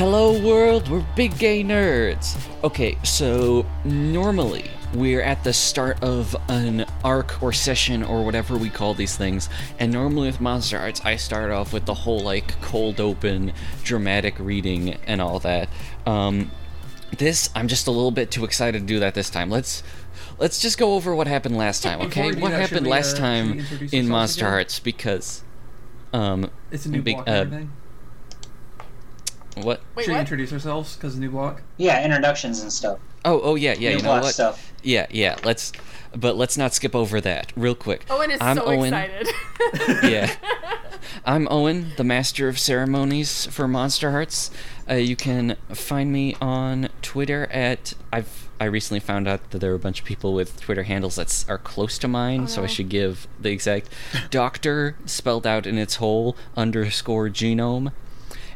Hello world, we're big gay nerds. Okay, so normally we're at the start of an arc or session or whatever we call these things, and normally with Monster Hearts, I start off with the whole like cold open, dramatic reading and all that. Um, this I'm just a little bit too excited to do that this time. Let's let's just go over what happened last time, okay? What that, happened we, last uh, time in Monster again? Hearts because um It's a new big- block uh. What Wait, Should we what? introduce ourselves because new block? Yeah, introductions and stuff. Oh, oh yeah, yeah. New you know block what? stuff. Yeah, yeah. Let's, but let's not skip over that real quick. Owen is I'm so Owen. excited. Yeah. I'm Owen, the master of ceremonies for Monster Hearts. Uh, you can find me on Twitter at I've I recently found out that there are a bunch of people with Twitter handles that are close to mine, so I should give the exact doctor spelled out in its whole underscore genome.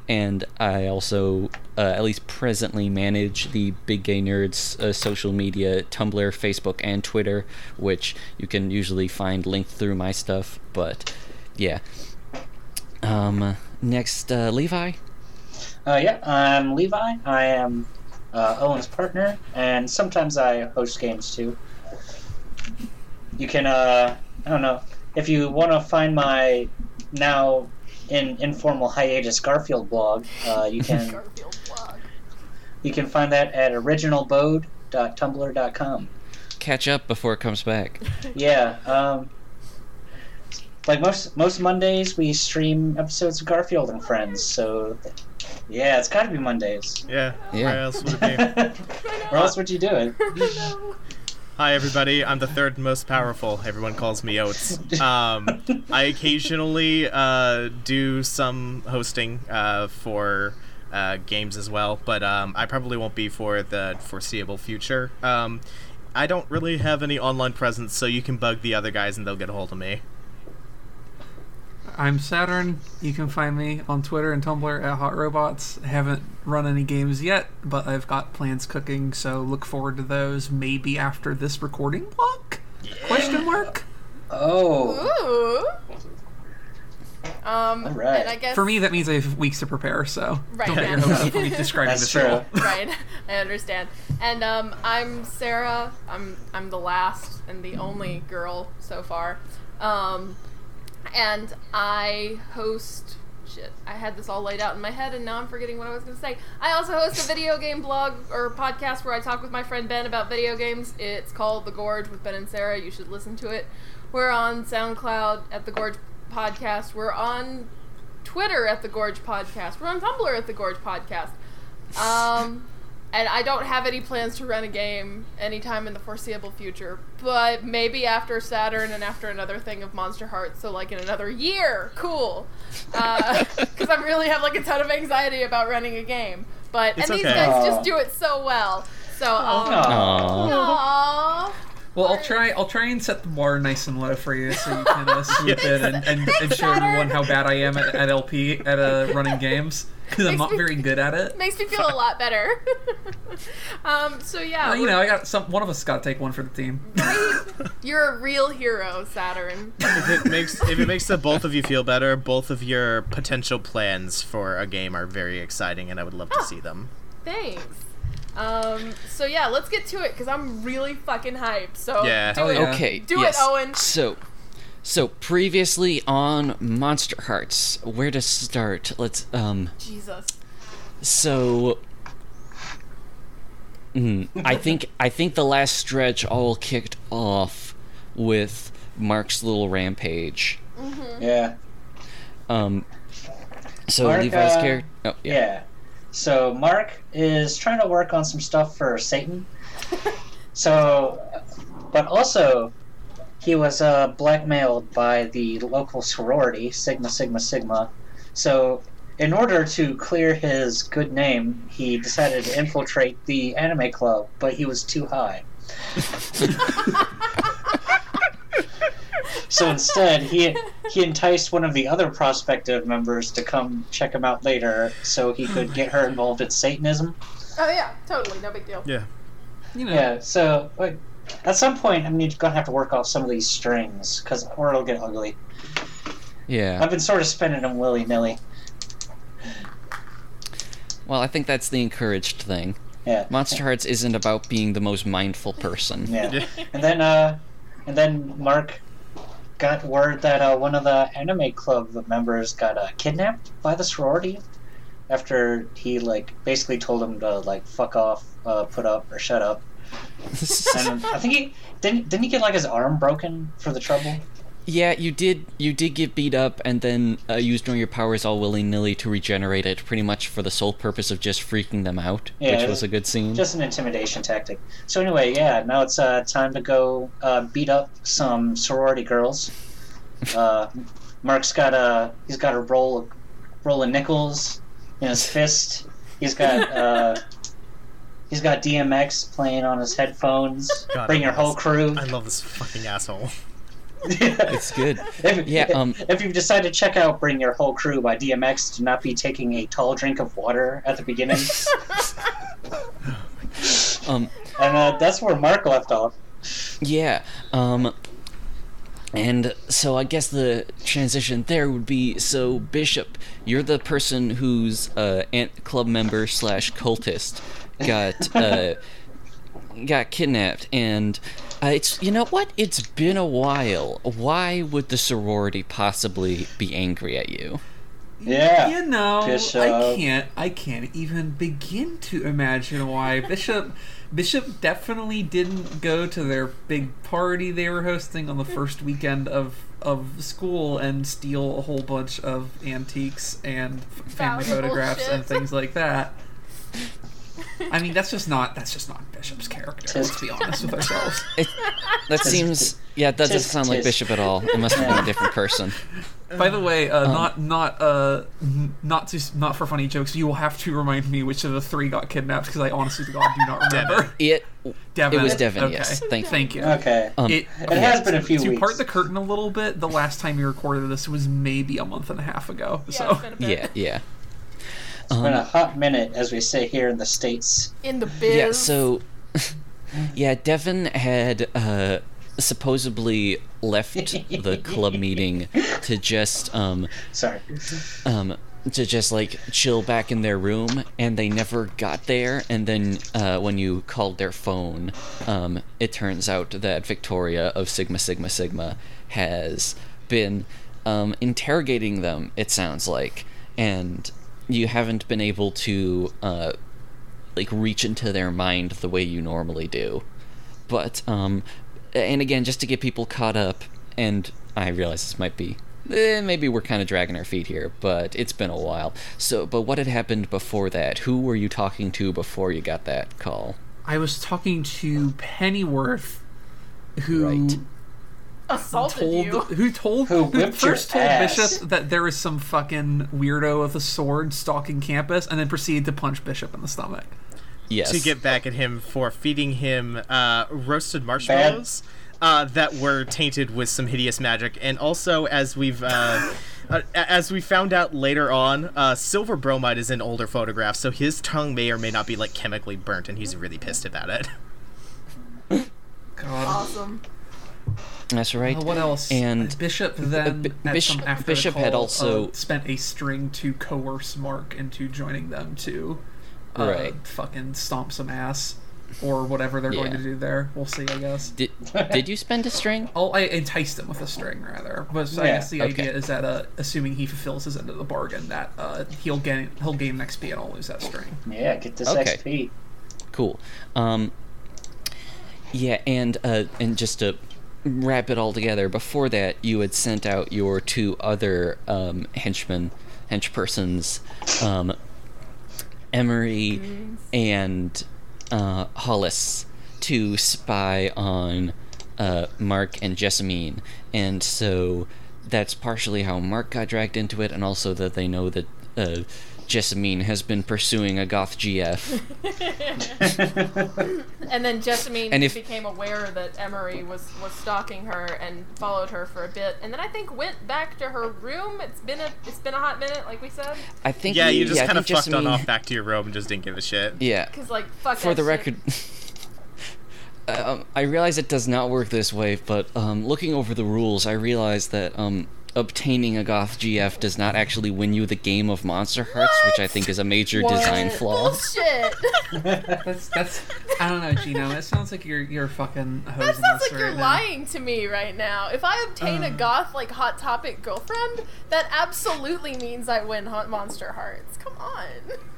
And I also, uh, at least presently, manage the Big Gay Nerds uh, social media Tumblr, Facebook, and Twitter, which you can usually find linked through my stuff. But yeah. Um, next, uh, Levi. Uh, yeah, I'm Levi. I am uh, Owen's partner, and sometimes I host games too. You can, uh, I don't know, if you want to find my now in informal hiatus Garfield blog, uh, you can blog. you can find that at originalbode.tumblr.com. Catch up before it comes back. Yeah, um, like most most Mondays, we stream episodes of Garfield and Friends. So, yeah, it's got to be Mondays. Yeah. Yeah. Where else would it be? Where else would you do it? Hi, everybody. I'm the third most powerful. Everyone calls me Oats. Um, I occasionally uh, do some hosting uh, for uh, games as well, but um, I probably won't be for the foreseeable future. Um, I don't really have any online presence, so you can bug the other guys and they'll get a hold of me. I'm Saturn. You can find me on Twitter and Tumblr at Hot Robots. Haven't run any games yet, but I've got plans cooking, so look forward to those maybe after this recording block? Question mark? Oh, Ooh. Um, Alright. and I guess For me, that means I have weeks to prepare, so Right, don't get yeah. your hopes up for me describing that's this true. at all. right, I understand. And um, I'm Sarah. I'm I'm the last and the only girl so far. Um, and I host. Shit, I had this all laid out in my head, and now I'm forgetting what I was going to say. I also host a video game blog or podcast where I talk with my friend Ben about video games. It's called The Gorge with Ben and Sarah. You should listen to it. We're on SoundCloud at The Gorge Podcast. We're on Twitter at The Gorge Podcast. We're on Tumblr at The Gorge Podcast. Um, and I don't have any plans to run a game anytime in the foreseeable future, but maybe after Saturn and after another thing of Monster Hearts, so like in another year. Cool. Because I really have like a ton of anxiety about running a game. But It's and these okay. guys Aw. just do it so well. So um, Aw. Aww. Aww. Well, I'll try. I'll try and set the bar nice and low for you, so you can uh, swoop in and, and, and show Saturn. everyone how bad I am at, at LP at uh, running games because I'm not me- very good at it. Makes me feel a lot better. um, so yeah, Uh, you know, I got some. One of us got to take one for the team. you're a real hero, Saturn. If it makes if it makes the both of you feel better, both of your potential plans for a game are very exciting, and I would love to see them. Thanks. Um, so yeah, let's get to it because I'm really fucking hyped. So Yeah. do it. yeah. Okay. Do it. Owen. So, so previously on Monster Hearts, where to start? Let's um. Jesus. So, mm, I think I think the last stretch all kicked off with Mark's little rampage. Mm-hmm. Yeah, Um, so Mark, Levi's uh, character. Oh yeah. yeah. So Mark is trying to work on some stuff for Satan. So, but also, he was uh, blackmailed by the local sorority, Sigma Sigma Sigma. So, in order to clear his good name, he decided to infiltrate the anime club, but he was too high. So instead, he he enticed one of the other prospective members to come check him out later, so he could get her involved in Satanism. Oh yeah, totally, no big deal. Yeah. You know, Yeah. So like, at some point, I'm gonna have to work off some of these strings, cause or it'll get ugly. Yeah. I've been sort of spinning them willy nilly. Well, I think that's the encouraged thing. Yeah. Monster Hearts isn't about being the most mindful person. Yeah. and then uh and then Mark got word that uh, one of the anime club members got uh, kidnapped by the sorority after he like basically told him to like fuck off, uh, put up or shut up. And I think he didn't didn't he get like his arm broken for the trouble? Yeah, you did. You did get beat up, and then uh, used one of your powers all willy nilly to regenerate it, pretty much for the sole purpose of just freaking them out, Yeah, which was was a good scene. Just an intimidation tactic. So anyway, yeah, now it's uh, time to go uh, beat up some sorority girls. Uh, Mark's got a he's got a roll of, roll of nickels in his fist. He's got uh, he's got DMX playing on his headphones. God, Bring your whole crew. I love this fucking asshole. It's good. If, Yeah, um- if you've decided to check out "Bring Your Whole Crew" by DMX, do not be taking a tall drink of water at the beginning. Um, and uh, that's where Mark left off. Yeah. Um and so I guess the transition there would be so Bishop, you're the person whose uh ant club member slash cultist got uh got kidnapped and uh, it's you know what it's been a while why would the sorority possibly be angry at you Yeah. You know, I can't. I can't even begin to imagine why Bishop. Bishop definitely didn't go to their big party they were hosting on the first weekend of of school and steal a whole bunch of antiques and family photographs shit. and things like that. I mean, that's just not that's just not Bishop's character. Let's be honest with ourselves. it, that seems yeah that doesn't tisk, sound like. Bishop at all it must have been a different person By the way, uh, Um, not not uh not to not for funny jokes. You will have to remind me which of the three got kidnapped because I honestly to God do not remember. it Devin. it was Devin Okay. yes thank you Thank you. Okay. um, It, It has been a few to weeks. part the curtain a little bit, the last time we recorded this was maybe a month and a half ago. Yeah, so it's been a bit. yeah yeah It's been a hot minute, as we say here in the states. In the biz. Yeah, so yeah, Devin had uh supposedly left the club meeting to just um Sorry. um to just like chill back in their room and they never got there and then uh, when you called their phone um, it turns out that victoria of sigma sigma sigma has been um, interrogating them it sounds like and you haven't been able to uh, like reach into their mind the way you normally do. But um and again just to get people caught up and i realize this might be eh, maybe we're kind of dragging our feet here but it's been a while. So but what had happened before that? Who were you talking to before you got that call? I was talking to Pennyworth, who Right. Assaulted told you. who told Who who first told ass. Bishop that there was some fucking weirdo with a sword stalking campus, and then proceeded to punch Bishop in the stomach. yes to get back at him for feeding him uh, roasted marshmallows uh, that were tainted with some hideous magic, and also as we've uh, uh, as we found out later on, uh, silver bromide is in older photographs, so his tongue may or may not be like chemically burnt, and he's really pissed about it. God. Awesome. That's right Uh, what else? and Bishop then B- at Bishop- some after Bishop the had also- uh, spent a string to coerce Mark into joining them to uh, Right. fucking stomp some ass or whatever they're going to do there. We'll see, I guess. did, did you spend a string Oh, I enticed him with a string rather. But so I guess the okay. idea is that uh, assuming he fulfills his end of the bargain, that uh, he'll gain he'll gain an XP and I'll lose that string. Yeah, get this Okay. XP. cool um yeah and uh and just to wrap it all together before that you had sent out your two other um henchmen henchpersons um emery and uh hollis to spy on uh mark and jessamine. And so that's partially how mark got dragged into it and also that they know that uh Jessamine has been pursuing a goth GF. And then Jessamine And if- became aware that Emery was, was stalking her and followed her for a bit, and then I think went back to her room. It's been a it's been a hot minute, like we said. I think yeah, you just I kind of think fucked on off back to your room and just didn't give a shit. Yeah. Cause like fuck. For the shit. record, um, I realize it does not work this way, but um, looking over the rules, I realized that um, obtaining a Goth GF does not actually win you the game of Monster Hearts, which I think is a major What? design flaw. Bullshit. That's that's. I don't know, Gino. It sounds like you're you're fucking hosing That sounds us like you're right now. lying to me right now. If I obtain a Uh. goth like hot topic girlfriend, that absolutely means I win Hot Monster Hearts. Come on.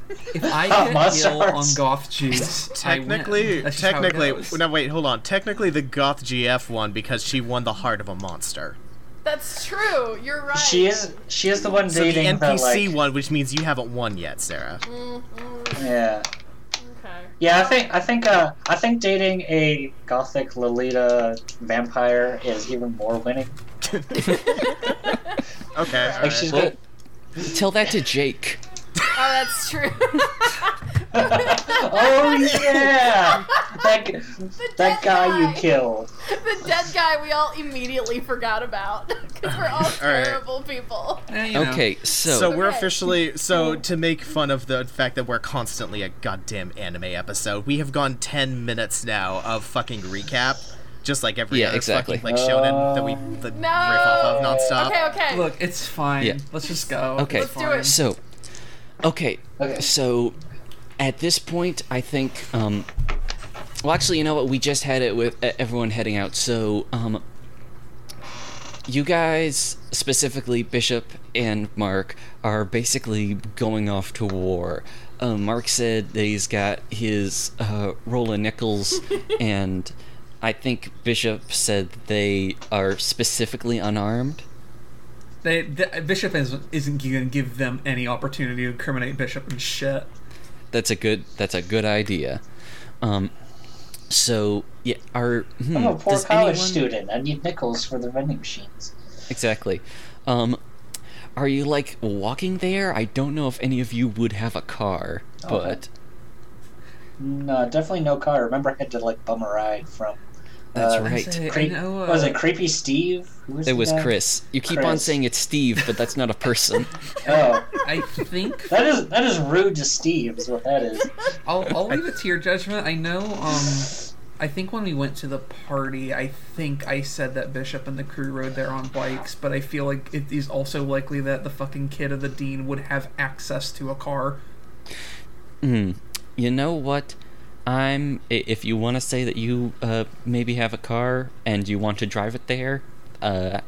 If I Oh, get Monster on Hearts. goth juice, I win. Technically, That's just how technically, no, wait, hold on. Technically, the Goth GF won because she won the heart of a monster. That's true. You're right. She is she is the one So the dating the, NPC like won, which means you haven't won yet, Sarah. Mm, mm, yeah. okay. Yeah, I think I think uh I think dating a gothic Lolita vampire is even more winning. Okay, Like she's alright. got Tell that to Jake. Oh, that's true. Oh yeah! That that dead guy you killed. the dead guy we all immediately forgot about because we're all terrible people. Eh, you know. Okay, so, So we're Okay. officially so to make fun of the fact that we're constantly a goddamn anime episode. We have gone ten minutes now of fucking recap, just like every Yeah, other exactly. fucking like shonen that we the No. riff off of nonstop. Okay, okay. Look, it's fine. Yeah. Let's just go. Okay. Let's do it. so, okay, Okay. so at this point, I think, um, well, actually, you know what? We just had it with uh, everyone heading out. So, um, you guys, specifically Bishop and Mark, are basically going off to war. Um, Mark said that he's got his uh, roll of nickels, and I think Bishop said they are specifically unarmed. They, the, Bishop is, isn't going to give them any opportunity to incriminate Bishop and shit. That's a good. That's a good idea. Um, so yeah, are hmm, I'm a poor college anyone- student. I need nickels for the vending machines. Exactly. Um, are you like walking there? I don't know if any of you would have a car, but No, definitely no car. Remember, I had to like bum a ride from. That's uh, right. I, I Creep, know, uh, was it Creepy Steve? Who was it was guy? Chris. You keep on saying it's Steve, but that's not a person. Oh, I think that is that is rude to Steve. Is what that is. I'll, I'll leave it to your judgment. I know. Um, I think when we went to the party, I think I said that Bishop and the crew rode there on bikes, but I feel like it is also likely that the fucking kid of the dean would have access to a car. Hmm. You know what? I'm. If you want to say that you uh, maybe have a car and you want to drive it there, uh,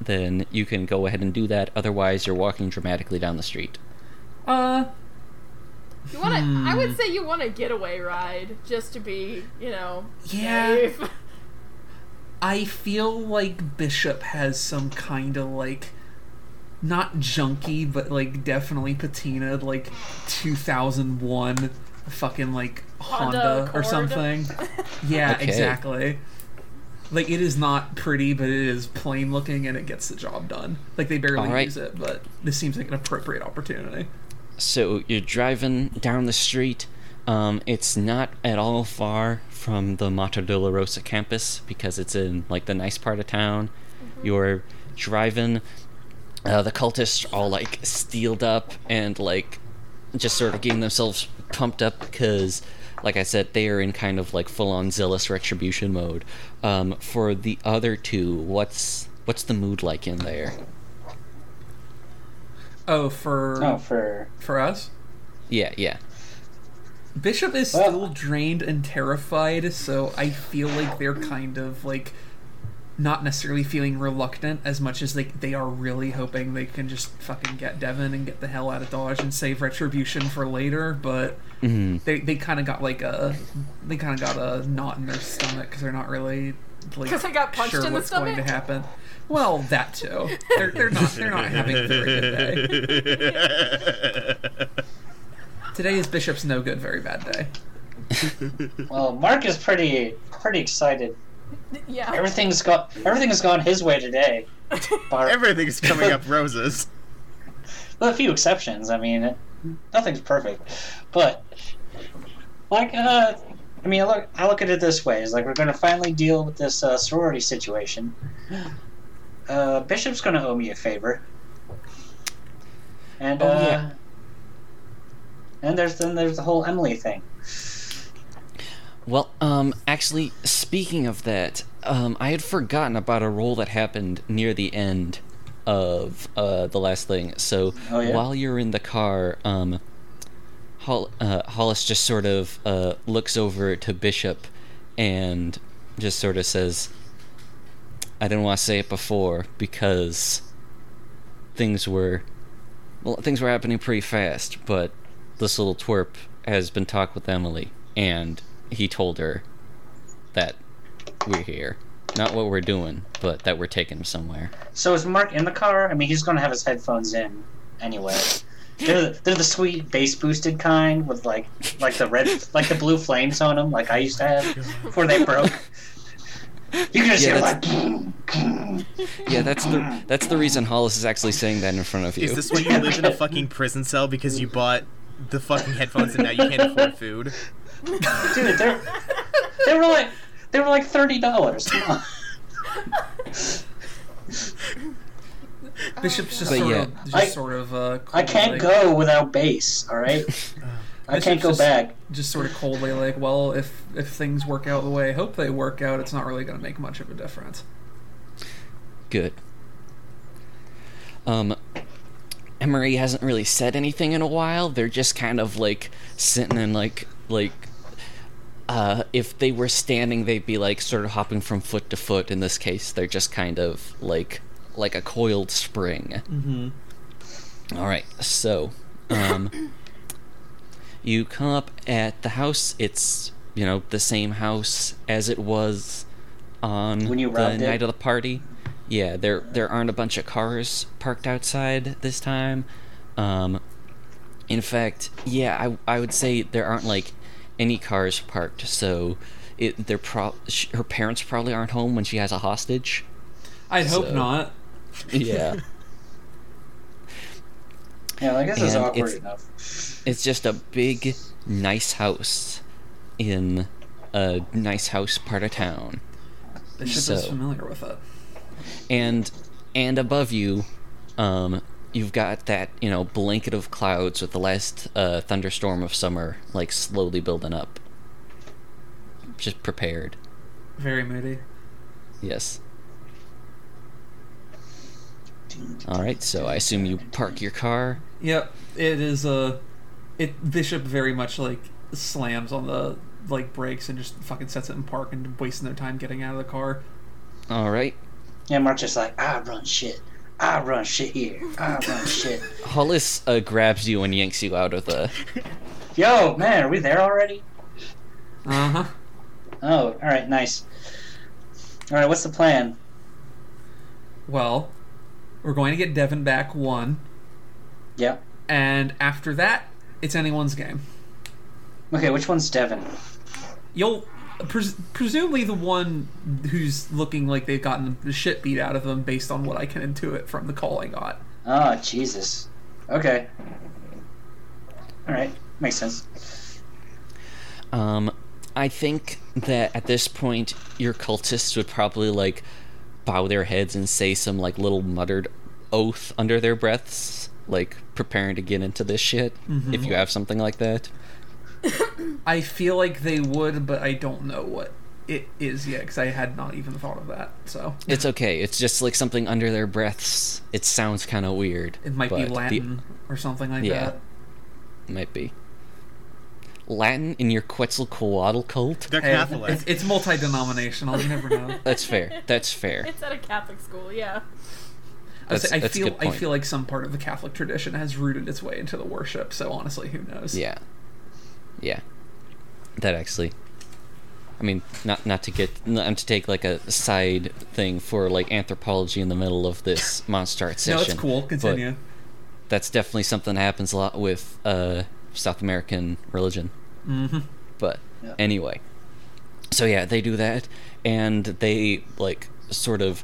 then you can go ahead and do that. Otherwise, you're walking dramatically down the street. Uh, You want to? I Hmm. would say you want a getaway ride just to be, you know, Yeah. safe. I feel like Bishop has some kind of like not junky, but like definitely patinaed like 2001 fucking like Honda Honda, or something. Yeah, Okay. exactly. Like it is not pretty, but it is plain looking and it gets the job done. Like they barely Alright. use it, but this seems like an appropriate opportunity. So you're driving down the street. Um, it's not at all far from the Mater Dolorosa campus because it's in like the nice part of town. You're driving. Uh, the cultists are all like steeled up and like just sort of getting themselves pumped up because, like I said, they are in kind of like full-on zealous retribution mode. Um, for the other two, what's what's the mood like in there? Oh, for Oh, for for us, Yeah, yeah. Bishop is Well- still drained and terrified, so I feel like they're kind of like not necessarily feeling reluctant as much as like they are really hoping they can just fucking get Devin and get the hell out of Dodge and save retribution for later. But Mhm. they they kind of got like a they kind of got a knot in their stomach because they're not really like 'Cause they got punched sure in the what's going to happen. Well, that too. They're, they're not they're not having a very good day. Today is Bishop's no good, very bad day. well, Mark is pretty pretty excited. yeah. Everything's gone. everything's gone his way today. Bar, Everything's coming up roses. with a few exceptions. I mean, nothing's perfect, but like uh, I mean, I look I look at it this way: is like we're going to finally deal with this uh, sorority situation. Uh, Bishop's going to owe me a favor, and Oh, uh, yeah. and there's then there's the whole Emily thing. Well, um, actually, speaking of that, um, I had forgotten about a role that happened near the end. of uh, the last thing. So Oh, yeah? while you're in the car, um, Hol- uh, Hollis just sort of uh, looks over to Bishop and just sort of says, "I didn't want to say it before because things were well, things were happening pretty fast, but this little twerp has been talked with Emily, and he told her that we're here." Not what we're doing, but that we're taking him somewhere. So is Mark in the car? I mean, he's gonna have his headphones in anyway. They're, they're the sweet bass boosted kind with like like the red like the blue flames on them, like I used to have before they broke. You can just Yeah, hear that's- like. boom, boom. Yeah, that's the that's the reason Hollis is actually saying that in front of you. Is this when you live in a fucking prison cell because you bought the fucking headphones and now you can't afford food? Dude, they're they were like they were like thirty dollars. Come on. Bishop's just sort yeah. of, just I- sort of. Uh, I can't coldly- go without bass. All right, I can't go just- back. Just sort of coldly, like, well, if if things work out the way I hope they work out, it's not really going to make much of a difference. Good. Um, Emery hasn't really said anything in a while. They're just kind of like sitting and like like. Uh, if they were standing, they'd be like sort of hopping from foot to foot. In this case, they're just kind of like like a coiled spring. Mm-hmm. All right, so um, you come up at the house. It's you know the same house as it was on the robbed it? night of the party. Yeah, there there aren't a bunch of cars parked outside this time. Um, in fact, yeah, I I would say there aren't like any cars parked. So it they're pro sh- her parents probably aren't home when she has a hostage. I'd hope not. Yeah. Yeah, like this is And awkward it's- enough. It's just a big, nice house in a nice house part of town. Bishop is So- familiar with it. And and above you, um, you've got that, you know, blanket of clouds with the last uh, thunderstorm of summer like slowly building up. Just prepared. Very moody. Yes. All right, so I assume you park your car. Yep, it is a. It Bishop very much like slams on the like brakes and just fucking sets it in park and wasting their time getting out of the car. All right. Yeah, Mark's just like, I run shit. I run shit here. I run shit. Hollis uh, grabs you and yanks you out of the. Yo, man, are we there already? Uh huh. Oh, all right, nice. All right, what's the plan? Well, we're going to get Devin back one, Yep. and after that, it's anyone's game. Okay, which one's Devin? You'll pres- presumably the one who's looking like they've gotten the shit beat out of them based on what I can intuit from the call I got. Oh, Jesus. Okay. All right, makes sense. Um, I think that at this point, your cultists would probably like bow their heads and say some like little muttered oath under their breaths, like preparing to get into this shit. If you have something like that, I feel like they would, but I don't know what it is yet because I had not even thought of that. So it's okay. It's just like something under their breaths. It sounds kind of weird. it might be but the- Latin or something like Yeah. that. might be Latin in your Quetzalcoatl cult. They're Hey, Catholic. It's, it's multi-denominational. You never know. That's fair. That's fair. It's at a Catholic school, yeah. I, That's- say, I that's a feel good I feel like some part of the Catholic tradition has rooted its way into the worship. So honestly, who knows? Yeah. Yeah. That actually. I mean, not not to get not to take like a side thing for like anthropology in the middle of this Monster Hearts No, session. it's cool. Continue. That's definitely something that happens a lot with uh, South American religion. hmm But Yeah. anyway, so yeah, they do that, and they like sort of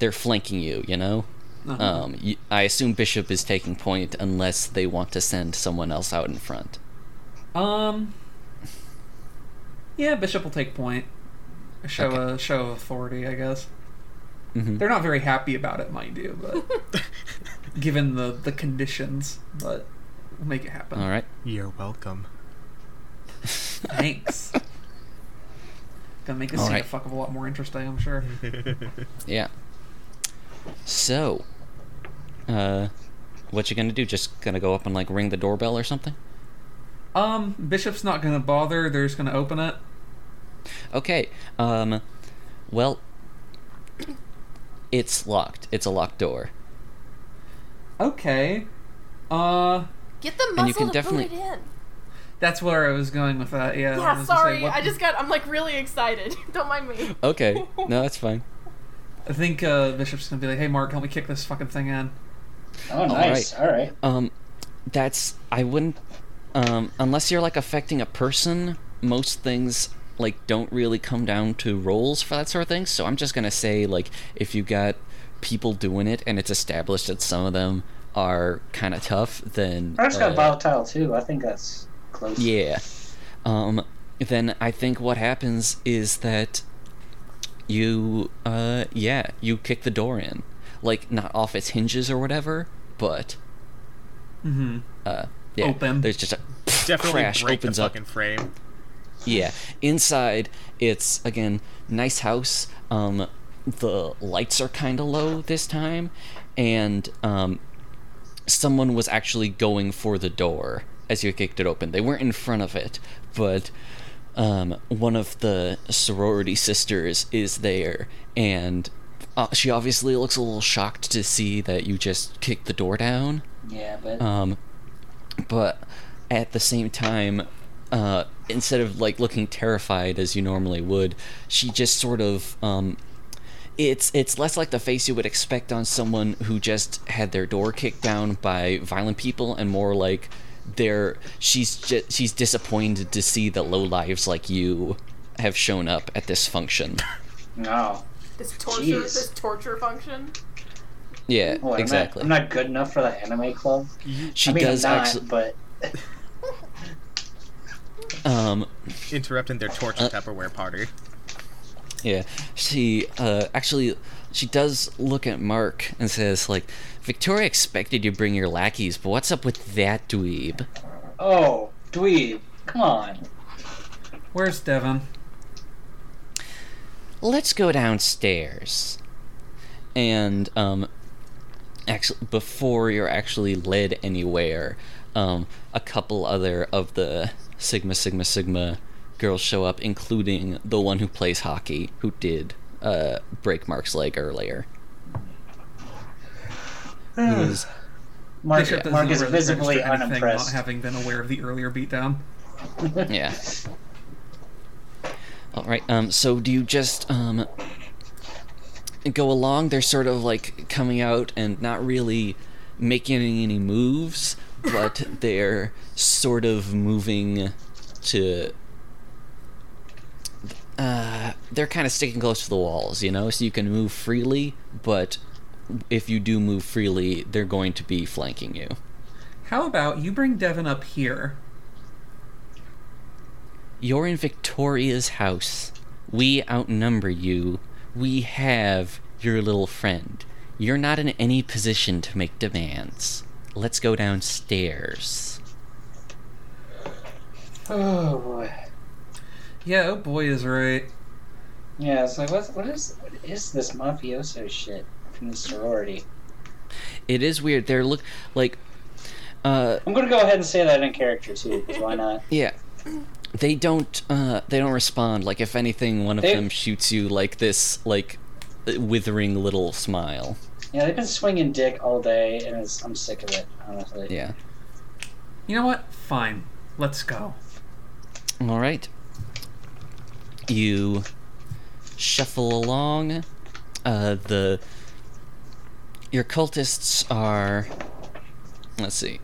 they're flanking you. You know. Uh-huh. Um, y I assume Bishop is taking point unless they want to send someone else out in front. Um. Yeah, Bishop will take point. Show Okay. a show of authority, I guess. Mhm. They're not very happy about it, mind you, but given the the conditions, but we'll make it happen. All right. You're welcome. Thanks. Gonna make this All scene a fuck of a lot more interesting, I'm sure. Yeah. So, uh, what you gonna do? Just gonna go up and like ring the doorbell or something? Um, Bishop's not gonna bother. They're just gonna open it. Okay. Um, well, it's locked. It's a locked door. Okay. Uh, Get the And you can to definitely- put it in. that's where I was going with that. Yeah. Yeah, was gonna say, sorry. I just got. I'm like really excited. Don't mind me. Okay. No, that's fine. I think uh, Bishop's gonna be like, "Hey, Mark, help me kick this fucking thing in." Oh, nice. All right. Um, that's I wouldn't. Um, unless you're like affecting a person, most things like don't really come down to rolls for that sort of thing. So I'm just gonna say like if you got people doing it and it's established that some of them are kind of tough, then Mark's got uh, volatile too. I think that's close. Yeah. Um, then I think what happens is that you, uh, yeah, you kick the door in. Like, not off its hinges or whatever, but, Mm-hmm. uh, yeah. Open. There's just a Definitely crash break opens the up. fucking frame. Yeah. Inside, it's, again, nice house. Um, the lights are kind of low this time, and, um, someone was actually going for the door as you kicked it open. They weren't in front of it, but um, one of the sorority sisters is there, and uh, she obviously looks a little shocked to see that you just kicked the door down. Yeah, but Um, but at the same time, uh, instead of like looking terrified as you normally would, she just sort of um, it's it's less like the face you would expect on someone who just had their door kicked down by violent people, and more like they're she's just she's disappointed to see that low lives like you have shown up at this function. no. This torture. Jeez. This torture function. Yeah, What, exactly. I'm not, I'm not good enough for the anime club. she I mean, does I'm not, actually. but Um, Interrupting their torture Uh, Tupperware party. Yeah, she uh, actually she does look at Mark and says like, Victoria expected you to bring your lackeys, but what's up with that dweeb? oh, dweeb, come on. Where's Devin? Let's go downstairs. And um, actually, before you're actually led anywhere, um, a couple other of the Sigma Sigma Sigma girls show up, including the one who plays hockey, who did uh, break Mark's leg earlier. Who is Mark, Bishop doesn't Mark is really visibly anything, unimpressed. Not having been aware of the earlier beatdown. yeah. All right. Um. So do you just um go along? They're sort of like coming out and not really making any moves, but they're sort of moving to. Uh, they're kind of sticking close to the walls, you know, so you can move freely, but if you do move freely, they're going to be flanking you. How about you bring Devin up here? You're in Victoria's house. We outnumber you. We have your little friend. You're not in any position to make demands. Let's go downstairs. Oh boy. Yeah, oh boy is right. Yeah, it's like what? What is? What is this mafioso shit from the sorority? It is weird. They're look like uh I'm gonna go ahead and say that in character too. 'cause why not? yeah. They don't uh they don't respond. Like if anything one of They- them shoots you like this like withering little smile. Yeah, they've been swinging dick all day, and it's, I'm sick of it. Honestly. Yeah. You know what? Fine. Let's go. All right. You shuffle along. Uh, the your cultists are. Let's see.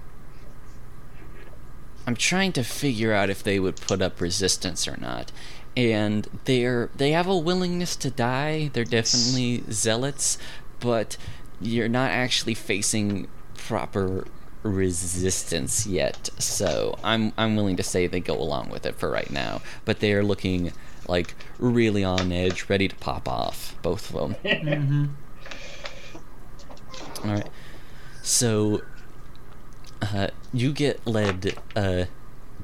I'm trying to figure out if they would put up resistance or not, and they're they have a willingness to die. They're definitely zealots, but you're not actually facing proper resistance yet. So I'm I'm willing to say they go along with it for right now. But they are looking like really on edge, ready to pop off, both of them. Mm-hmm. All right. So uh, you get led uh,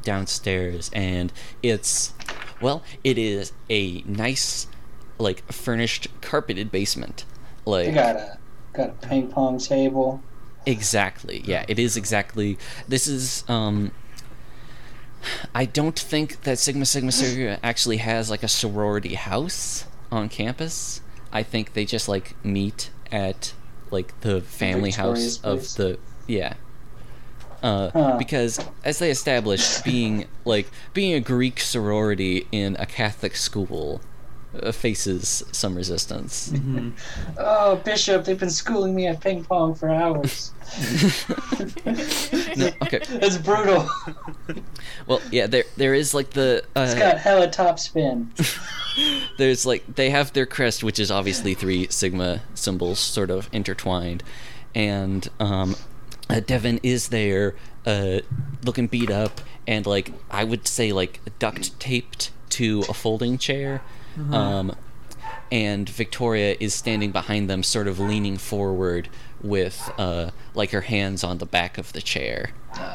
downstairs, and it's well, it is a nice, like furnished, carpeted basement. Like got a got a ping pong table. Exactly. Yeah, it is exactly. This is. um I don't think that Sigma Sigma Sigma actually has like a sorority house on campus. I think they just like meet at like the family Victoria's house of the yeah. Uh, Huh. Because as they established, being like being a Greek sorority in a Catholic school uh, faces some resistance. Oh, Bishop, they've been schooling me at ping pong for hours. No, okay. It's brutal. Well, yeah, there there is like the it's got hella top spin. there's like they have their crest, which is obviously three sigma symbols sort of intertwined, and um, uh, Devin is there, uh, looking beat up and like I would say like duct taped to a folding chair, um, and Victoria is standing behind them, sort of leaning forward with uh, like her hands on the back of the chair.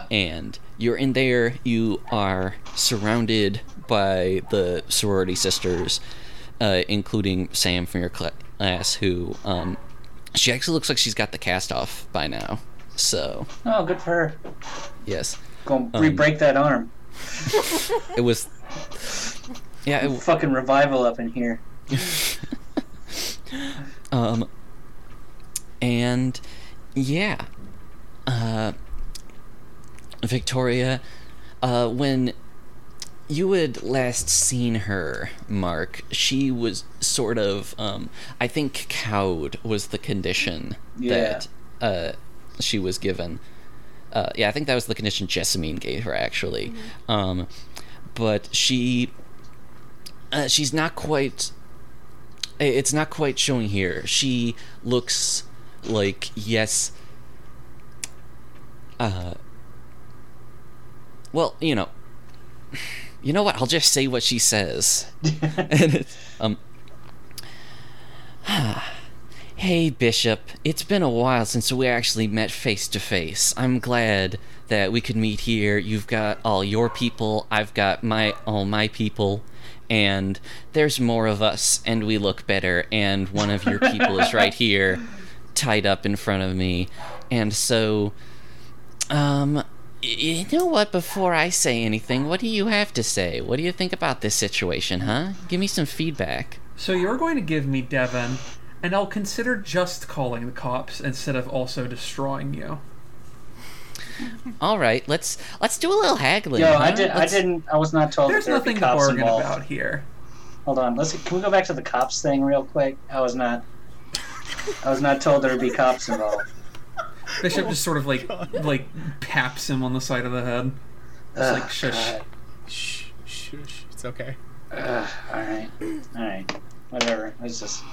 And you're in there. You are surrounded by the sorority sisters, uh, including Sam from your class, who um, she actually looks like she's got the cast off by now. So Oh, good for her. yes, Gonna Um, re-break that arm. it was. Yeah, it, Fucking revival up in here. Um, and yeah, uh, Victoria, uh, when you had last seen her, Mark, she was sort of, um, I think cowed was the condition that uh, she was given. Uh, yeah, I think that was the condition Jessamine gave her actually. Um, but she, uh, she's not quite it's not quite showing here. She looks like yes. Uh. Well, you know. You know what? I'll just say what she says. and it's, um. Hey, Bishop. It's been a while since we actually met face to face. I'm glad that we could meet here. You've got all your people. I've got my all my people. And there's more of us, and we look better. And one of your people is right here, tied up in front of me. And so, um, you know what? Before I say anything, what do you have to say? What do you think about this situation, huh? Give me some feedback. So you're going to give me Devin, and I'll consider just calling the cops instead of also destroying you. All right, let's let's do a little haggling. Yo, huh? I did. I Let's- didn't. I was not told There's that there would be nothing to cops bargain involved. about here. Hold on. Let's. Can we go back to the cops thing real quick? I was not. I was not told there would be cops involved. Bishop just sort of like like paps him on the side of the head. It's like Ugh, shush. God. Shh, shh, shh. It's okay. Ugh, all right. All right. Whatever. It's just.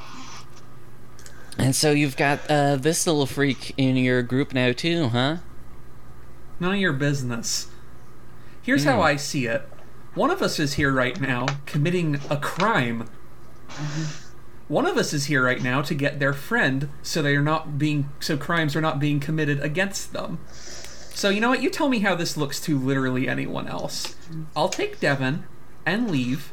And so you've got uh, this little freak in your group now too, huh? None of your business. Here's how Hmm. I see it. One of us is here right now committing a crime. One of us is here right now to get their friend so they are not being so crimes are not being committed against them. So you know what? You tell me how this looks to literally anyone else. I'll take Devin and leave,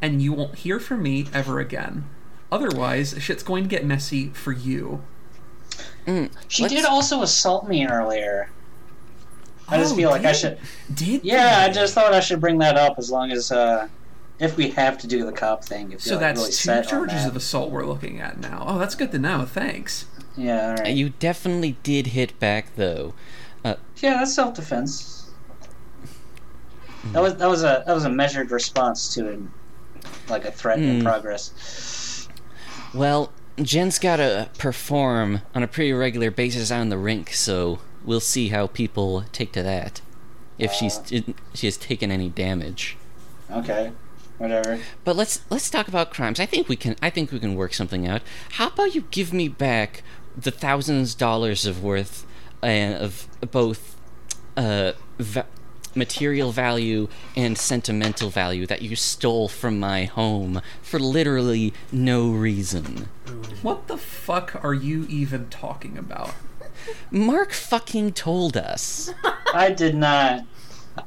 and you won't hear from me ever again. Otherwise, shit's going to get messy for you. Mm, She let's- did also assault me earlier. I just Oh, feel like I should. Did Yeah, I just thought I should bring that up as long as uh, if we have to do the cop thing. If So you're that's really two set charges that. of assault we're looking at now. Oh, that's good to know. Thanks. Yeah. All right. You definitely did hit back though. Uh, Yeah, that's self defense. That was that was a that was a measured response to an, like a threat in Hmm. progress. Well, Jen's got to perform on a pretty regular basis on the rink, so we'll see how people take to that. If she's she has taken any damage. Okay, whatever. But let's let's talk about crimes. I think we can I think we can work something out. How about you give me back the thousands of dollars of worth uh, of both uh, va- material value and sentimental value that you stole from my home for literally no reason. What the fuck are you even talking about? Mark fucking told us. I did not.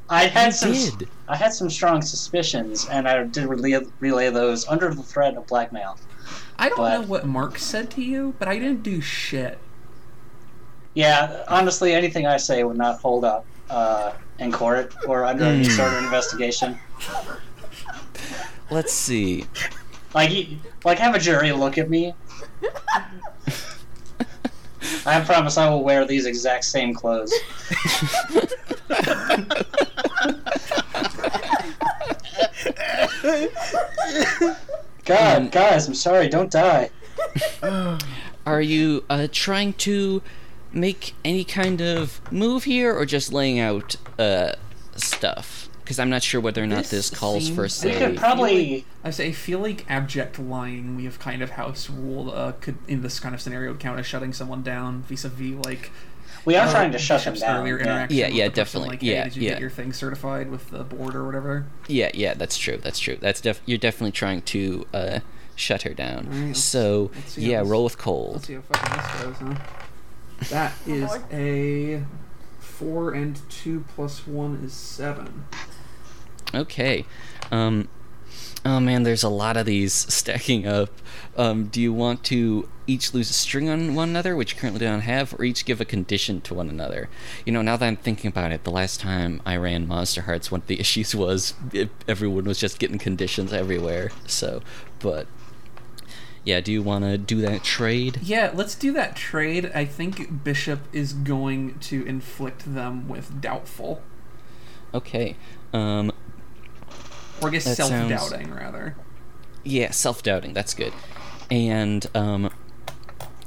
I had You some. did. I had some strong suspicions, and I did relay, relay those under the threat of blackmail. I don't But- know what Mark said to you, but I didn't do shit. Yeah, honestly, anything I say would not hold up uh, in court or under any sort of investigation. Let's see. Like, you- like have a jury look at me. I promise I will wear these exact same clothes. God, Um, guys, I'm sorry. Don't die. Are you uh, trying to make any kind of move here, or just laying out uh, stuff? Because I'm not sure whether or not This this, calls for seems- We say. could probably. I say I feel like abject lying we have kind of house rule uh, could in this kind of scenario count as shutting someone down vis-a-vis like We are uh, trying to shut them down. earlier yeah. interaction Yeah, yeah, definitely. Like, hey, Yeah, did you yeah. get your thing certified with the board or whatever? Yeah, yeah, that's true. That's true. That's def- you're definitely trying to uh, shut her down. Alright, let's- so let's see how yeah, roll with cold. Let's see how fucking this goes, huh? That Oh, is boy. a four and two plus one is seven. Okay. Um, oh man, there's a lot of these stacking up. Um, do you want to each lose a string on one another, which you currently don't have, or each give a condition to one another? You know, now that I'm thinking about it, the last time I ran Monster Hearts, one of the issues was it, everyone was just getting conditions everywhere. So, but yeah, do you want to do that trade? Yeah, let's do that trade. I think Bishop is going to inflict them with doubtful, Okay. Um, or I guess self-doubting rather. Yeah, self doubting. That's good. And um,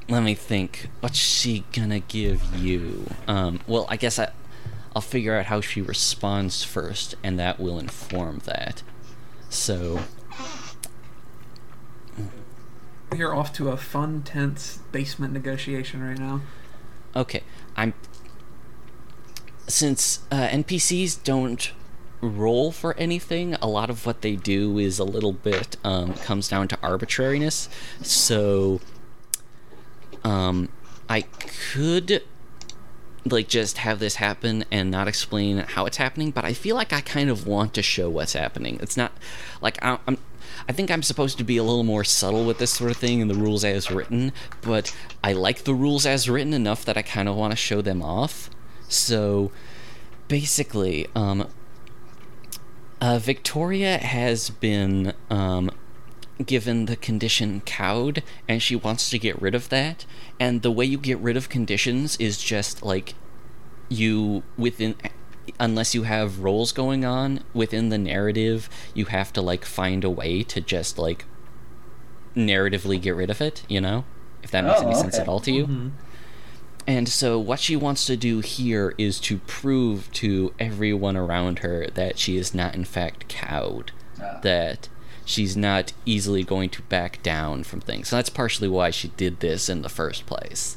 let me think. What's she gonna give you? Um, well, I guess I, I'll figure out how she responds first, and that will inform that. So, You're off to a fun, tense basement negotiation right now. okay, I'm. Since uh, NPCs don't roll for anything, a lot of what they do is a little bit um, comes down to arbitrariness. So, um, I could like just have this happen and not explain how it's happening but i feel like i kind of want to show what's happening it's not like i'm i think i'm supposed to be a little more subtle with this sort of thing in the rules as written but i like the rules as written enough that i kind of want to show them off. So basically um uh, victoria has been um given the condition cowed and she wants to get rid of that. And the way you get rid of conditions is just like you within unless you have roles going on within the narrative you have to like find a way to just like narratively get rid of it you know if that makes Oh, any sense at all to you Mhm. and so, what she wants to do here is to prove to everyone around her that she is not, in fact, cowed. Ah. That she's not easily going to back down from things. So, that's partially why she did this in the first place.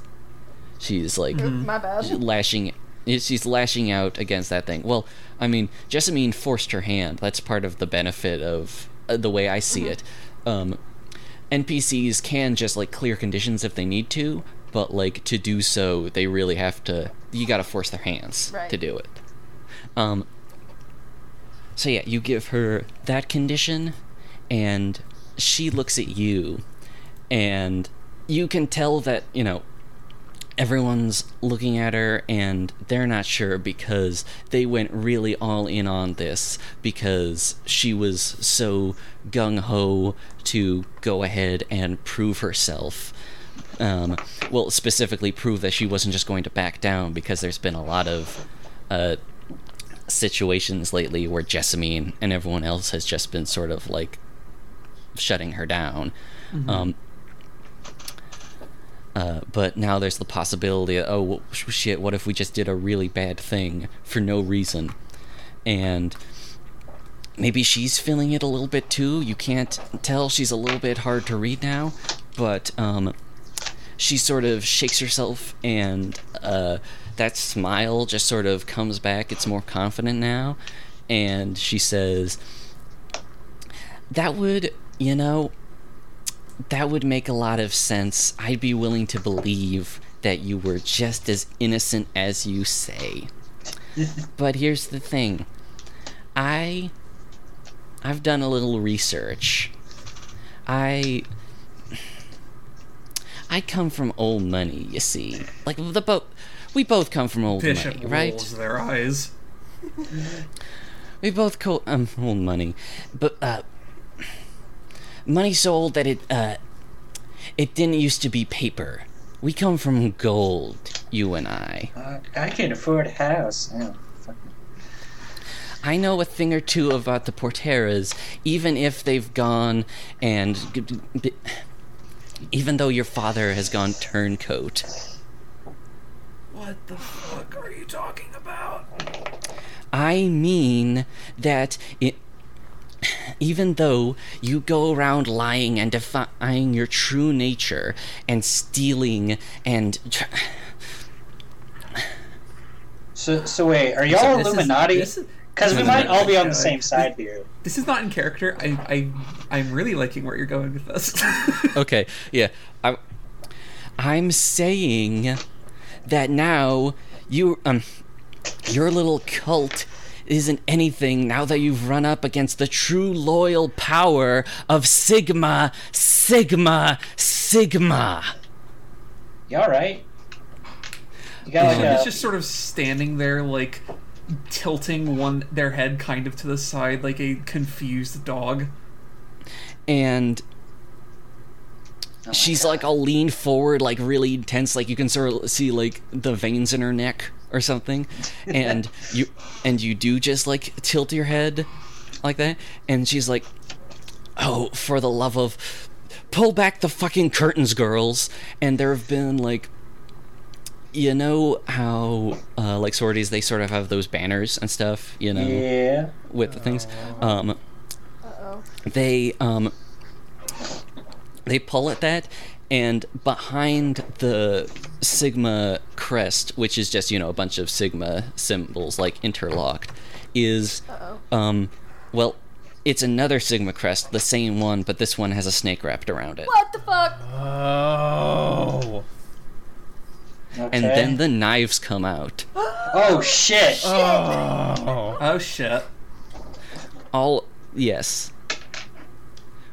She's like Oop, my bad. lashing. She's lashing out against that thing. Well, I mean, Jessamine forced her hand. That's part of the benefit of uh, the way I see it. Um, NPCs can just like clear conditions if they need to, but like to do so, they really have to. You got to force their hands Right. to do it. Um. So yeah, you give her that condition, and she looks at you, and you can tell that you know everyone's looking at her and they're not sure because they went really all in on this because she was so gung ho to go ahead and prove herself. Um, well, specifically prove that she wasn't just going to back down because there's been a lot of uh, situations lately where Jessamine and everyone else has just been sort of like shutting her down. Um, uh, but now there's the possibility of, oh, shit, what if we just did a really bad thing for no reason? And maybe she's feeling it a little bit too. You can't tell. She's a little bit hard to read now. But um, she sort of shakes herself, and uh, that smile just sort of comes back. It's more confident now. And she says, That would, you know, that would make a lot of sense. I'd be willing to believe that you were just as innocent as you say. but here's the thing. I I've done a little research. I I come from old money, you see. Like the both, we both come from old Bishop money, right? their eyes. We both co- um old money, but uh, money so old that it uh, it didn't used to be paper. We come from gold, you and I. Uh, I can afford a house. Oh. I know a thing or two about the Porteras, even if they've gone and. Even though your father has gone turncoat. What the fuck are you talking about? I mean that it. Even though you go around lying and defying your true nature and stealing and. tr- So, so wait, are y'all So this Illuminati? Because we might all be on the same side here. This is not in character. I, I, I'm really liking where you're going with this. Okay, yeah. I, I'm saying that now you um your little cult isn't anything now that you've run up against the true loyal power of Sigma, Sigma, Sigma. You alright? You got like it's a. just sort of standing there, like tilting one their head kind of to the side, like a confused dog. And Oh she's God. like all leaned forward, like really intense, like you can sort of see like the veins in her neck or something. And you and you do just like tilt your head like that, and she's like, "Oh, for the love of, pull back the fucking curtains, girls!" And there have been like. You know how, uh, like sorties, they sort of have those banners and stuff, you know, Yeah. with the things. Um, they um they pull at that and behind the sigma crest which is just you know a bunch of sigma symbols like interlocked is Uh um well it's another sigma crest the same one but this one has a snake wrapped around it What the fuck? Oh. Okay. and then the knives come out Oh shit! Oh. Oh shit! all yes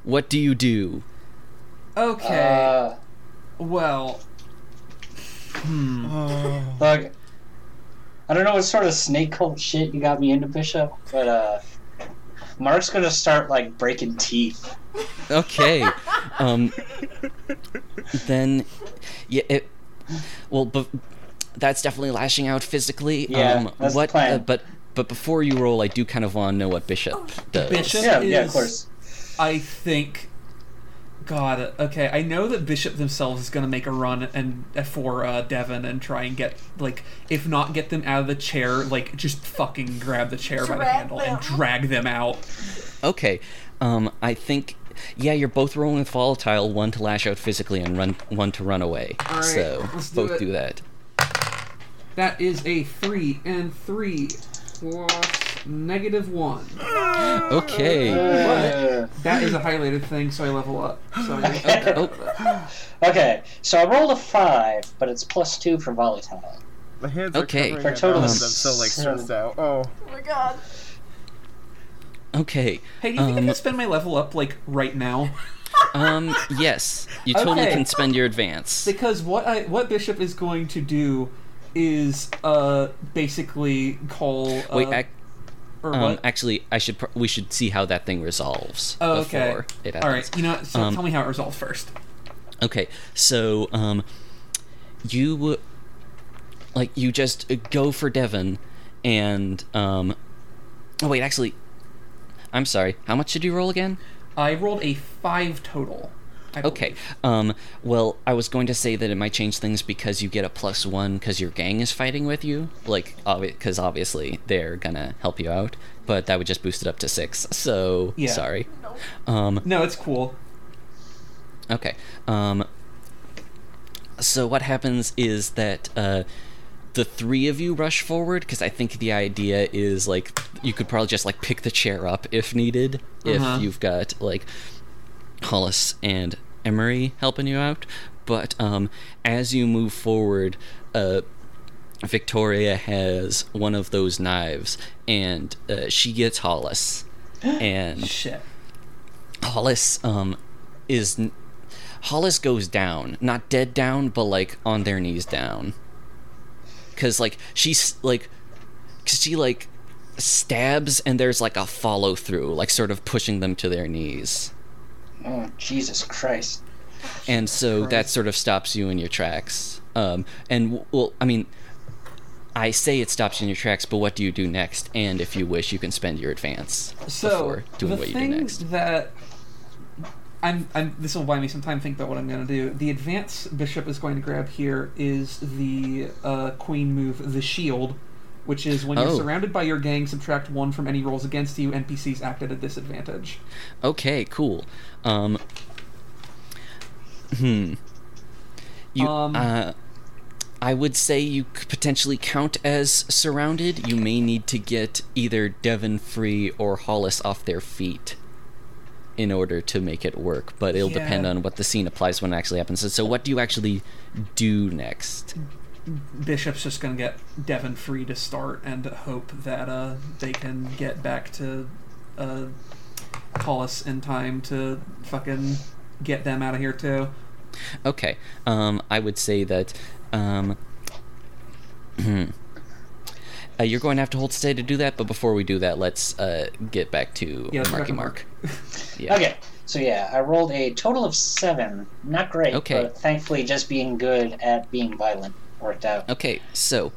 what do you do Okay, Uh, well, look, I don't know what sort of snake cult shit you got me into, Bishop, but uh, Mark's gonna start like breaking teeth. okay um then yeah it well but that's definitely lashing out physically Yeah, um that's the what plan. Uh, but but before you roll i do kind of want to know what bishop does Bishop Yeah, is, yeah, of course. I think. God, okay. I know that Bishop themselves is going to make a run and for uh, Devin and try and get like, if not get them out of the chair, like just fucking grab the chair by the Drag handle and drag them out. okay um i think yeah you're both rolling with volatile one to lash out physically and run one to run away All right, so let's do both it. do that That is a three and three plus negative one. okay Uh, That is a highlighted thing, so I level up. So oh okay, so I rolled a five, but it's plus two for volatile. My hands Okay. are covering For my total mouth, I'm so like stressed out. Oh. Oh my god. okay hey, do you think I Um, can spend my level up like right now? um yes you totally Okay. can spend your advance Because what I what Bishop is going to do is uh basically call uh, wait ac- or um, what? actually i should pr- we should see how that thing resolves Oh, okay. before it happens All right, you know, so Um, tell me how it resolves first. Okay, so um, you like you just go for Devin, and um, oh wait, actually, I'm sorry. How much did you roll again? I rolled a five total. I Okay. Um. Well, I was going to say that it might change things because you get a plus one because your gang is fighting with you. Like, because obviously they're gonna help you out, but that would just boost it up to six. So Yeah. sorry. Um. No, it's cool. Okay. Um. So what happens is that uh, the three of you rush forward because I think the idea is like you could probably just like pick the chair up if needed Uh-huh. if you've got like Hollis and Emery helping you out. But um, as you move forward, uh, Victoria has one of those knives and uh, she gets Hollis, and Shit. Hollis um is Hollis goes down, not dead down, but like on their knees down. Cause like she's like, cause she like stabs and there's like a follow through, like sort of pushing them to their knees, Oh Jesus Christ! and so that sort of stops you in your tracks. Um, and well, I mean, I say it stops you in your tracks, but what do you do next? And if you wish, you can spend your advance So before doing the what you do next. that I'm, I'm this will buy me some time to think about what I'm going to do. The advance bishop is going to grab here is the uh, queen move, the shield, which is when you're Oh. surrounded by your gang, subtract one from any rolls against you. NPCs act at a disadvantage. Okay, cool. Um, hmm. You, Um, uh, I would say you could potentially count as surrounded. You may need to get either Devin free or Hollis off their feet in order to make it work, but it'll depend on what the scene applies when it actually happens. So, so what do you actually do next? Bishop's just going to get Devin free to start and hope that uh, they can get back to uh, Hollis in time to fucking get them out of here too. Okay. Um, I would say that um, uh, you're going to have to hold stay to do that. But before we do that, let's uh, get back to Yeah, let's go back Marky Mark. Mark. Yeah. Okay, so yeah, I rolled a total of seven. Not great, Okay. but thankfully, just being good at being violent worked out. Okay. So,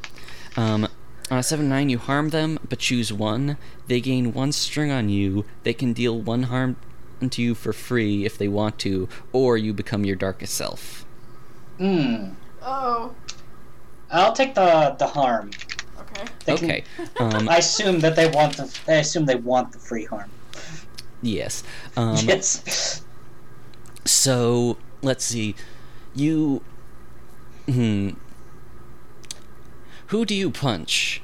um, on a seven nine, you harm them, but choose one. They gain one string on you. They can deal one harm to you for free if they want to, or you become your darkest self. Hmm. Oh. I'll take the the harm. Okay. They can- Okay. Um, I assume that they want the. I assume they want the free harm. yes. Um, yes. So let's see. You. Hmm. Who do you punch?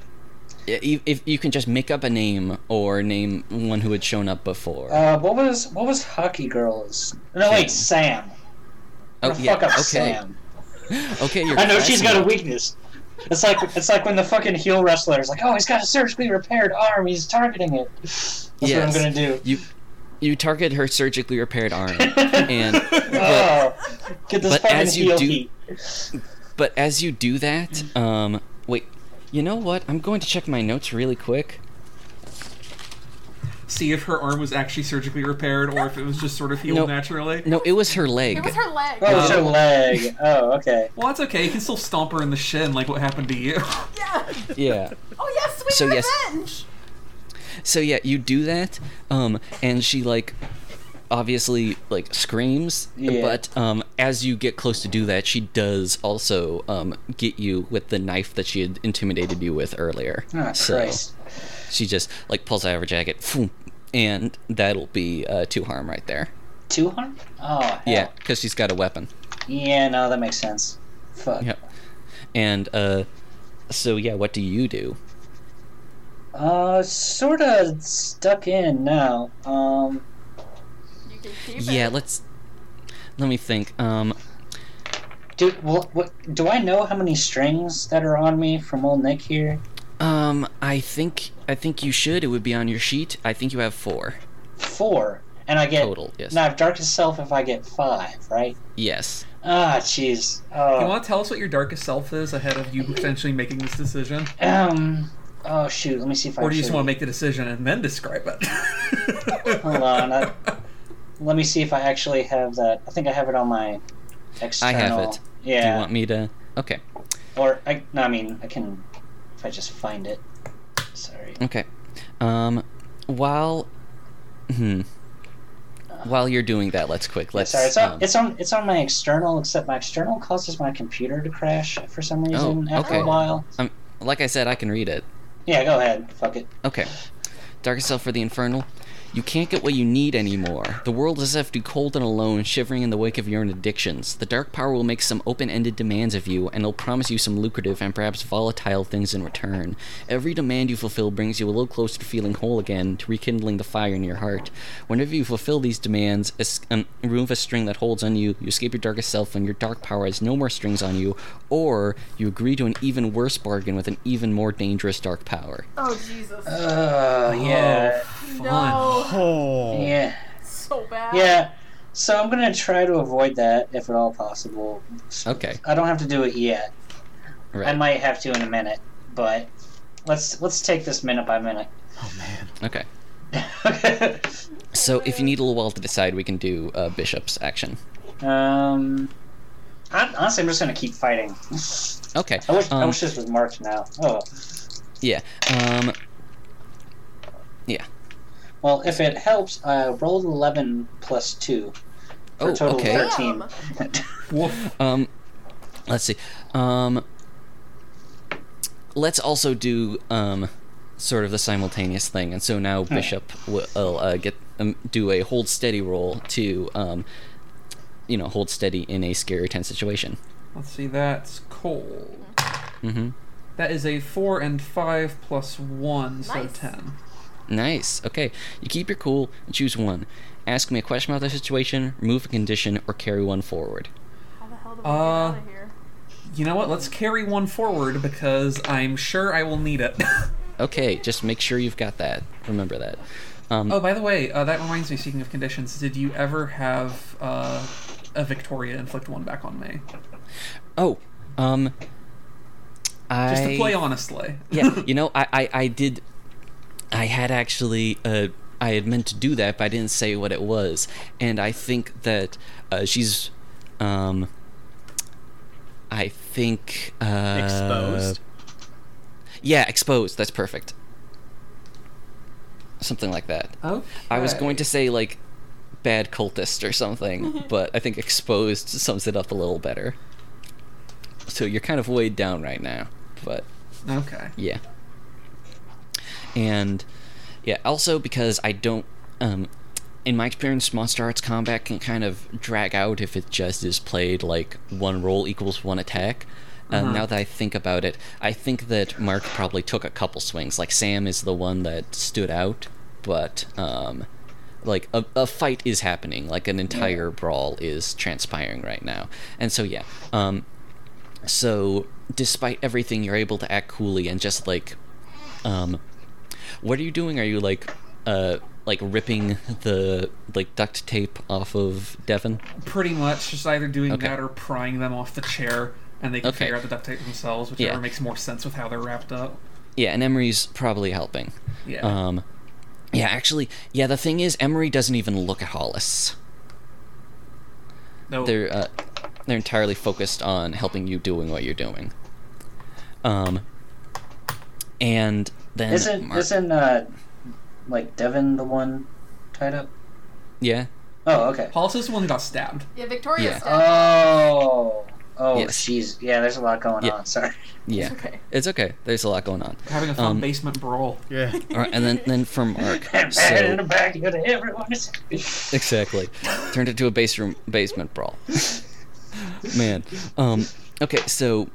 If, if you can just make up a name or name one who had shown up before. Uh, what was what was Hockey Girls? No, wait, Sam. oh yeah. fuck up Okay. Sam. Okay. You're I know she's got a weakness. It's like it's like when the fucking heel wrestler is like, oh, he's got a surgically repaired arm. He's targeting it. That's what I'm gonna do. You you target her surgically repaired arm, and oh, get this but as you heel do- but as you do that, um, wait. You know what? I'm going to check my notes really quick. See if her arm was actually surgically repaired or if it was just sort of healed Nope. naturally. No, it was her leg. It was her leg. Oh, it's her leg. Oh, okay. Well, that's okay. You can still stomp her in the shin like what happened to you. Yeah. Yeah. Oh yes, sweet So, yes. revenge. So yeah, you do that, um, and she like obviously like screams, Yeah. but um, as you get close to do that, she does also um, get you with the knife that she had intimidated you with earlier. Oh, so Christ. she just like pulls out of her jacket, and that'll be uh, two harm right there. Two harm? Oh, hell. Yeah, because she's got a weapon. Yeah, no, that makes sense. Fuck. Yep. And uh, so yeah, what do you do? Uh, sort of stuck in now. Um, You can keep Yeah, it. let's. Let me think. Um, do what, what? Do I know how many strings that are on me from old Nick here? um, I think I think you should. It would be on your sheet. I think you have four. Four, and I get Total, yes. Now I have darkest self if I get five, right? Yes. Ah, jeez. you Oh, want to tell us what your darkest self is ahead of you potentially making this decision? um. Oh shoot. Let me see if I. Or do you just want to make the decision and then describe it? Hold on. I, let me see if I actually have that. I think I have it on my external. I have it. Yeah. Do you want me to? Okay. Or I. No, I mean I can. If I just find it. Sorry. Okay. Um, while, hmm, while you're doing that, let's quick. Let's. Sorry, it's on, um, it's on it's on my external. Except my external causes my computer to crash for some reason Oh, after okay. a while. like I said, I can read it. Yeah, go ahead. Fuck it. Okay. Darkest Self for the Infernal. You can't get what you need anymore. The world is left you cold and alone, shivering in the wake of your own addictions. The Dark Power will make some open ended demands of you, and it'll promise you some lucrative and perhaps volatile things in return. Every demand you fulfill brings you a little closer to feeling whole again, to rekindling the fire in your heart. Whenever you fulfill these demands, es- um, remove a string that holds on you, you escape your darkest self, and your dark power has no more strings on you, or you agree to an even worse bargain with an even more dangerous dark power. Oh Jesus. Oh yeah. Fun. no. Oh. Yeah. So bad. Yeah. So I'm gonna try to avoid that if at all possible. Okay. I don't have to do it yet. Right. I might have to in a minute, but let's let's take this minute by minute. Oh man. Okay. okay. So if you need a little while to decide, we can do uh, Bishop's action. Um. hon- Honestly, I'm just gonna keep fighting. Okay. I wish I Um, wish this was marked now. Oh. yeah. Um. Yeah. Well, if it helps, I rolled 11 plus 2 for Oh, a total okay. of 13. Woof. Um. Let's see. Um. Let's also do um, sort of the simultaneous thing, and so now Bishop will uh, get um, do a hold steady roll to um, you know, hold steady in a scary tense situation. Let's see, that's cold. Mm-hmm. That is a 4 and 5 plus 1, so Nice. 10. Nice. Okay. You keep your cool and choose one. Ask me a question about the situation, remove a condition, or carry one forward. How the hell do we Uh, get out of here? You know what? Let's carry one forward because I'm sure I will need it. Okay, just make sure you've got that. Remember that. Um, oh, by the way, uh, that reminds me, speaking of conditions, did you ever have uh, a Victoria inflict one back on me? oh, um, I Just to play honestly. yeah, you know, I, I, I did. I had actually, uh, I had meant to do that, but I didn't say what it was, and I think that uh, she's, um, I think uh, Exposed. Yeah, exposed. That's perfect. Something like that. Okay. I was going to say like bad cultist or something, but I think exposed sums it up a little better. So you're kind of weighed down right now, but Okay. yeah. And yeah, also because I don't um in my experience Monster Hearts combat can kind of drag out if it just is played like one roll equals one attack. Um, Uh-huh. now that I think about it, I think that Mark probably took a couple swings. Like Sam is the one that stood out, but um, like a, a fight is happening. Like an entire brawl is transpiring right now, and so yeah. Um, so despite everything, you're able to act coolly and just like, um, what are you doing? Are you like, uh, like ripping the like duct tape off of Devin? Pretty much just either doing Okay. that or prying them off the chair, and they can Okay. figure out the duct tape themselves, whichever Yeah. makes more sense with how they're wrapped up. Yeah, and Emery's probably helping. Yeah. Um, yeah, actually, yeah. The thing is, Emery doesn't even look at Hollis. no. They're uh, they're entirely focused on helping you doing what you're doing. Um, and then Isn't Mark- isn't uh like Devin the one tied up? yeah, Oh, okay. Hollis is the one got stabbed. Yeah, Victoria Yeah. stabbed. Oh, oh, Yes. jeez. Yeah, there's a lot going Yeah. on. Sorry. yeah. okay. It's okay. There's a lot going on. Having a fun Um, basement brawl. Yeah. All right, and then then for Mark, so in the back of everyone exactly turned into a base room basement brawl. Man, um, okay, so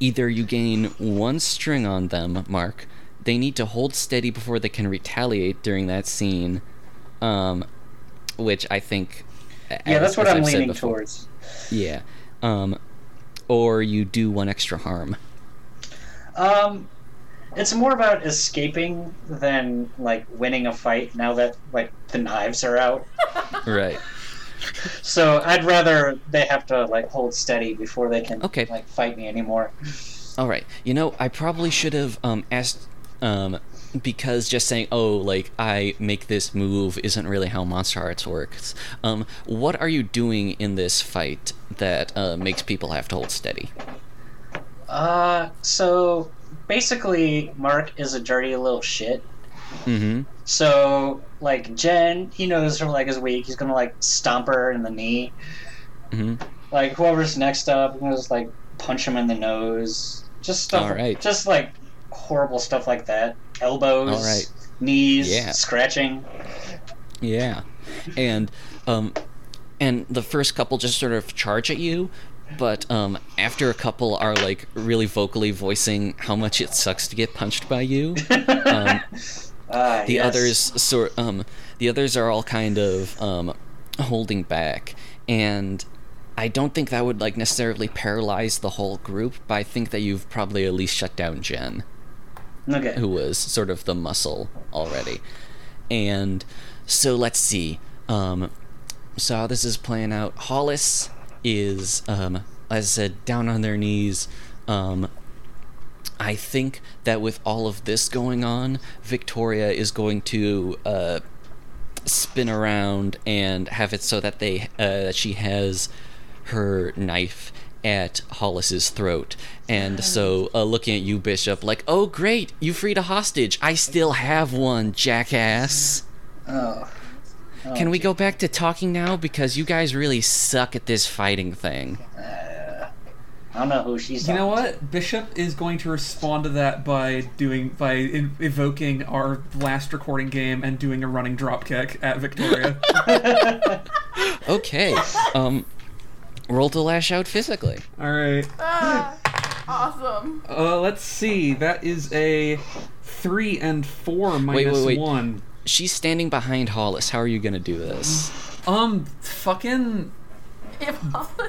either you gain one string on them, Mark. They need to hold steady before they can retaliate during that scene, um, which I think. Yeah, as- that's what I'm I've leaning before- towards. Yeah, um, or you do one extra harm. Um, it's more about escaping than like winning a fight. Now that like the knives are out, Right. so I'd rather they have to like hold steady before they can Okay. like fight me anymore. All right. You know, I probably should have um, asked um, because just saying, "Oh, like I make this move," isn't really how Monster Hearts works. Um, what are you doing in this fight that uh, makes people have to hold steady? Uh, so basically, Mark is a dirty little shit. Mm-hmm. So like Jen, he knows her leg is weak. He's gonna like stomp her in the knee. Mm-hmm. Like whoever's next up, he's gonna just like punch him in the nose. Just stuff. All right. Just like horrible stuff like that. Elbows. Right. Knees. Yeah. Scratching. Yeah, and um, and the first couple just sort of charge at you, but um, after a couple are like really vocally voicing how much it sucks to get punched by you. Um, Ah, the yes. others sort um the others are all kind of um holding back and I don't think that would like necessarily paralyze the whole group, but I think that you've probably at least shut down Jen, Okay. who was sort of the muscle already. And so let's see. Um so how this is playing out, Hollis is, um, as I said, down on their knees. Um, I think that with all of this going on, Victoria is going to uh, spin around and have it so that they uh, she has her knife at Hollis's throat. And so, uh, looking at you, Bishop, like, oh great, you freed a hostage. I still have one, jackass. Oh. Oh, Can we go back to talking now? Because you guys really suck at this fighting thing. I don't know who she's. You know talking what? Bishop is going to respond to that by doing by in, evoking our last recording game and doing a running drop kick at Victoria. Okay. Um, roll to lash out physically. All right. Ah, awesome. Uh, let's see. That is a three and four minus wait, wait. one. She's standing behind Hollis. How are you gonna do this? Um, fucking. If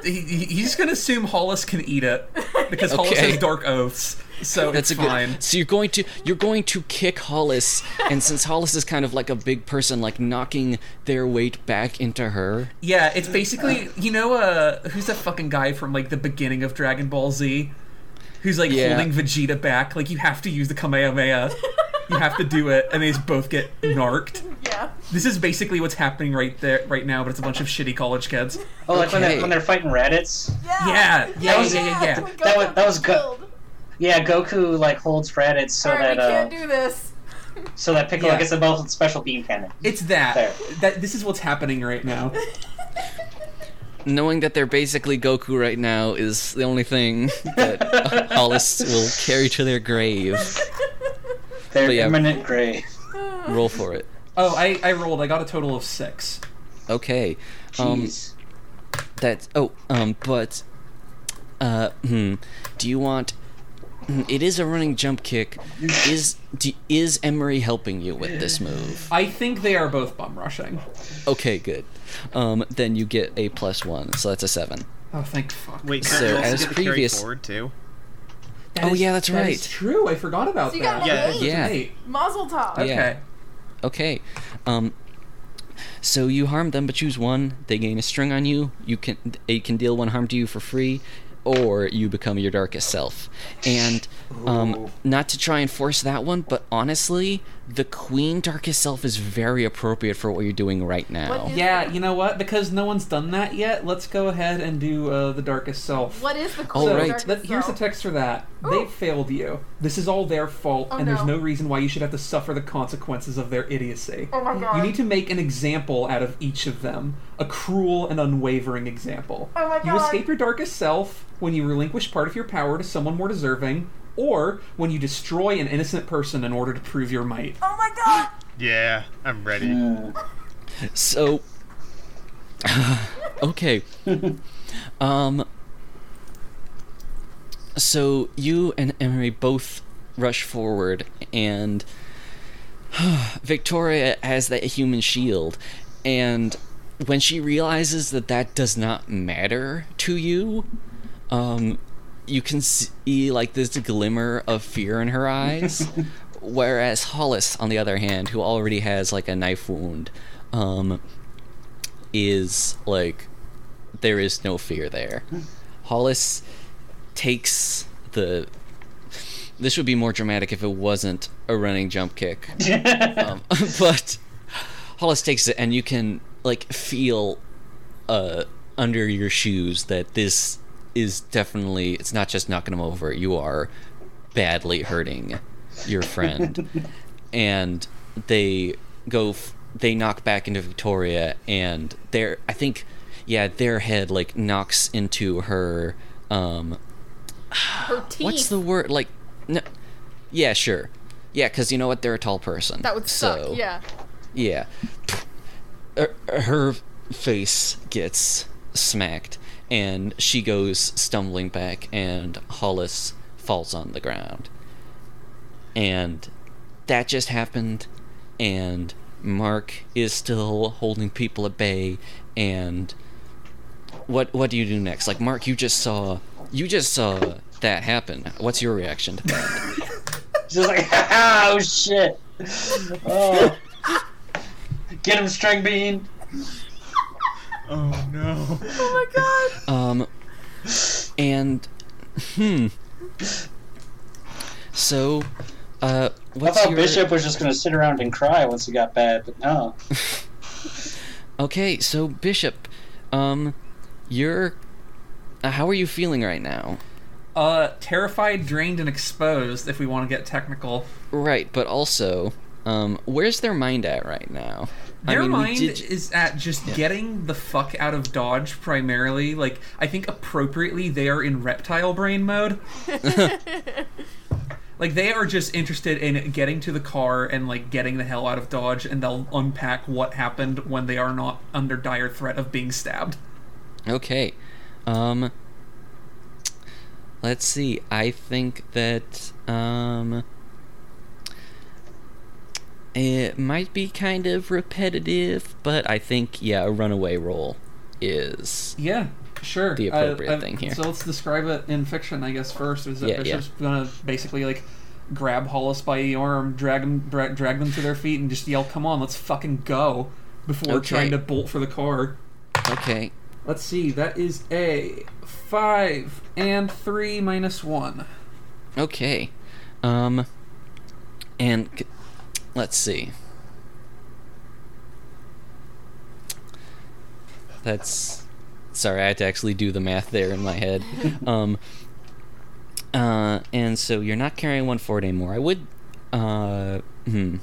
He, he- he's gonna assume Hollis can eat it because Hollis Okay. has dark oaths, so That's it's a good. fine. So you're going to you're going to kick Hollis, and since Hollis is kind of like a big person, like knocking their weight back into her. Yeah, it's basically you know uh who's that fucking guy from like the beginning of Dragon Ball Z, who's like Yeah. holding Vegeta back. Like you have to use the Kamehameha. you have to do it, and they just both get narked. yeah. This is basically what's happening right there, right now. But it's a bunch of shitty college kids. Oh, like when they're when they're fighting Raditz. Yeah. Yeah, yeah, was- yeah, yeah, yeah. That was- that was good. Killed. Yeah, Goku like holds Raditz so Alright, that we uh, can't do this. so that Piccolo Yeah. gets involved with special beam cannon. It's that. There. That this is what's happening right now. Knowing that they're basically Goku right now is the only thing that Hollis will carry to their grave. Their But yeah. imminent grave. Roll for it. Oh, I, I rolled. I got a total of six. Okay. Um, Jeez. that oh um but uh hmm do you want it is a running jump kick is do, is emery helping you with this move I think they are both bum rushing. okay good um then you get a plus one so that's a seven Oh, thank fuck. Wait, So, so you as get to carry previous- forward too? That Oh, is- yeah, that's that is right. true. I forgot about So you that. got Yeah. eight. Yeah. Eight. Mazel tov. Okay. Yeah. okay um so you harm them but choose one they gain a string on you you can it can deal one harm to you for free or you become your darkest self. And um not to try and force that one but honestly the queen darkest self is very appropriate for what you're doing right now What is- Yeah, you know what? Because no one's done that yet, let's go ahead and do uh, the darkest self. What is the All cool So, right. darkest that- here's the text for that. Ooh. They failed you. This is all their fault, Oh, and there's no. no reason why you should have to suffer the consequences of their idiocy. Oh my god. You need to make an example out of each of them. A cruel and unwavering example. Oh my god. You escape your darkest self when you relinquish part of your power to someone more deserving, or when you destroy an innocent person in order to prove your might. Oh my god. Yeah, I'm ready. So, okay. um. So you and Emery both rush forward, and Victoria has that human shield, and when she realizes that that does not matter to you, um, you can see like this glimmer of fear in her eyes. Whereas Hollis, on the other hand, who already has like a knife wound, um, is like there is no fear there. Hollis takes the. This would be more dramatic if it wasn't a running jump kick, um, but Hollis takes it, and you can like feel uh, under your shoes that this is definitely. It's not just knocking him over. You are badly hurting your friend, and they go. F- they knock back into Victoria, and their I think, yeah, their head like knocks into her. Um, Her teeth. what's the word? Like, no, yeah, sure, yeah, because you know what? They're a tall person. That would suck. Yeah. yeah. Her, her face gets smacked, and she goes stumbling back, and Hollis falls on the ground. And that just happened, and Mark is still holding people at bay, and what what do you do next? Like Mark, you just saw you just saw that happen. What's your reaction to that? Just like, oh shit. Oh. Get him, string bean. Oh no. Oh my god. Um, and hmm. So, uh, I thought your Bishop was just gonna sit around and cry once it got bad, but no. okay? So Bishop, um, you're. Uh, how are you feeling right now? Uh, terrified, drained, and exposed. If we want to get technical, Right, but also, um, where's their mind at right now? Their we mind did- is at just Yeah. getting the fuck out of Dodge primarily. Like, I think appropriately they are in reptile brain mode. like they are just interested in getting to the car and like getting the hell out of Dodge, and they'll unpack what happened when they are not under dire threat of being stabbed. Okay. Um Let's see. I think that um it might be kind of repetitive, but I think yeah, a runaway role is Yeah, sure. The appropriate thing here. So let's describe it in fiction, I guess. First, is that Yeah, yeah. Gonna basically like grab Hollis by the arm, drag them, dra- drag them to their feet, and just yell, "Come on, let's fucking go!" Before Okay. trying to bolt for the car. okay. Let's see. That is a five and three minus one. Okay. Um and let's see. That's sorry, I had to actually do the math there in my head. um uh and so you're not carrying one forward anymore. I would uh hmm.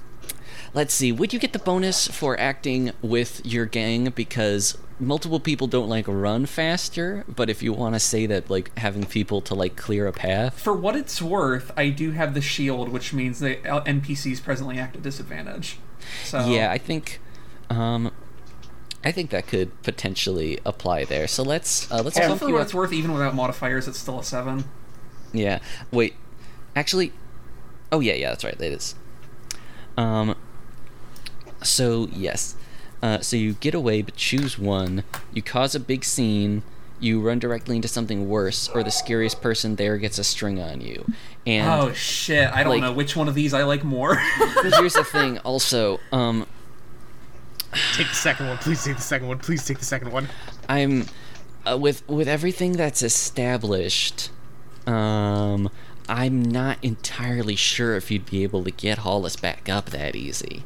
Let's see. Would you get the bonus for acting with your gang because multiple people don't like run faster, but if you want to say that like having people to like clear a path, For what it's worth, I do have the shield, which means uh, NPCs presently act at disadvantage. So Yeah, I think, um, I think that could potentially apply there. So let's uh, let's Yeah, for what it's worth, even without modifiers, it's still a seven. Yeah. Wait. Actually. Oh yeah, yeah, that's right. It is. Um. So yes. Uh, so you get away, but choose one. You cause a big scene. You run directly into something worse, or the scariest person there gets a string on you. And oh shit! I don't like- know which one of these I like more. here's the thing. Also, um, Take the second one. Please take the second one. Please take the second one. I'm uh, with with everything that's established. Um, I'm not entirely sure if you'd be able to get Hollis back up that easy.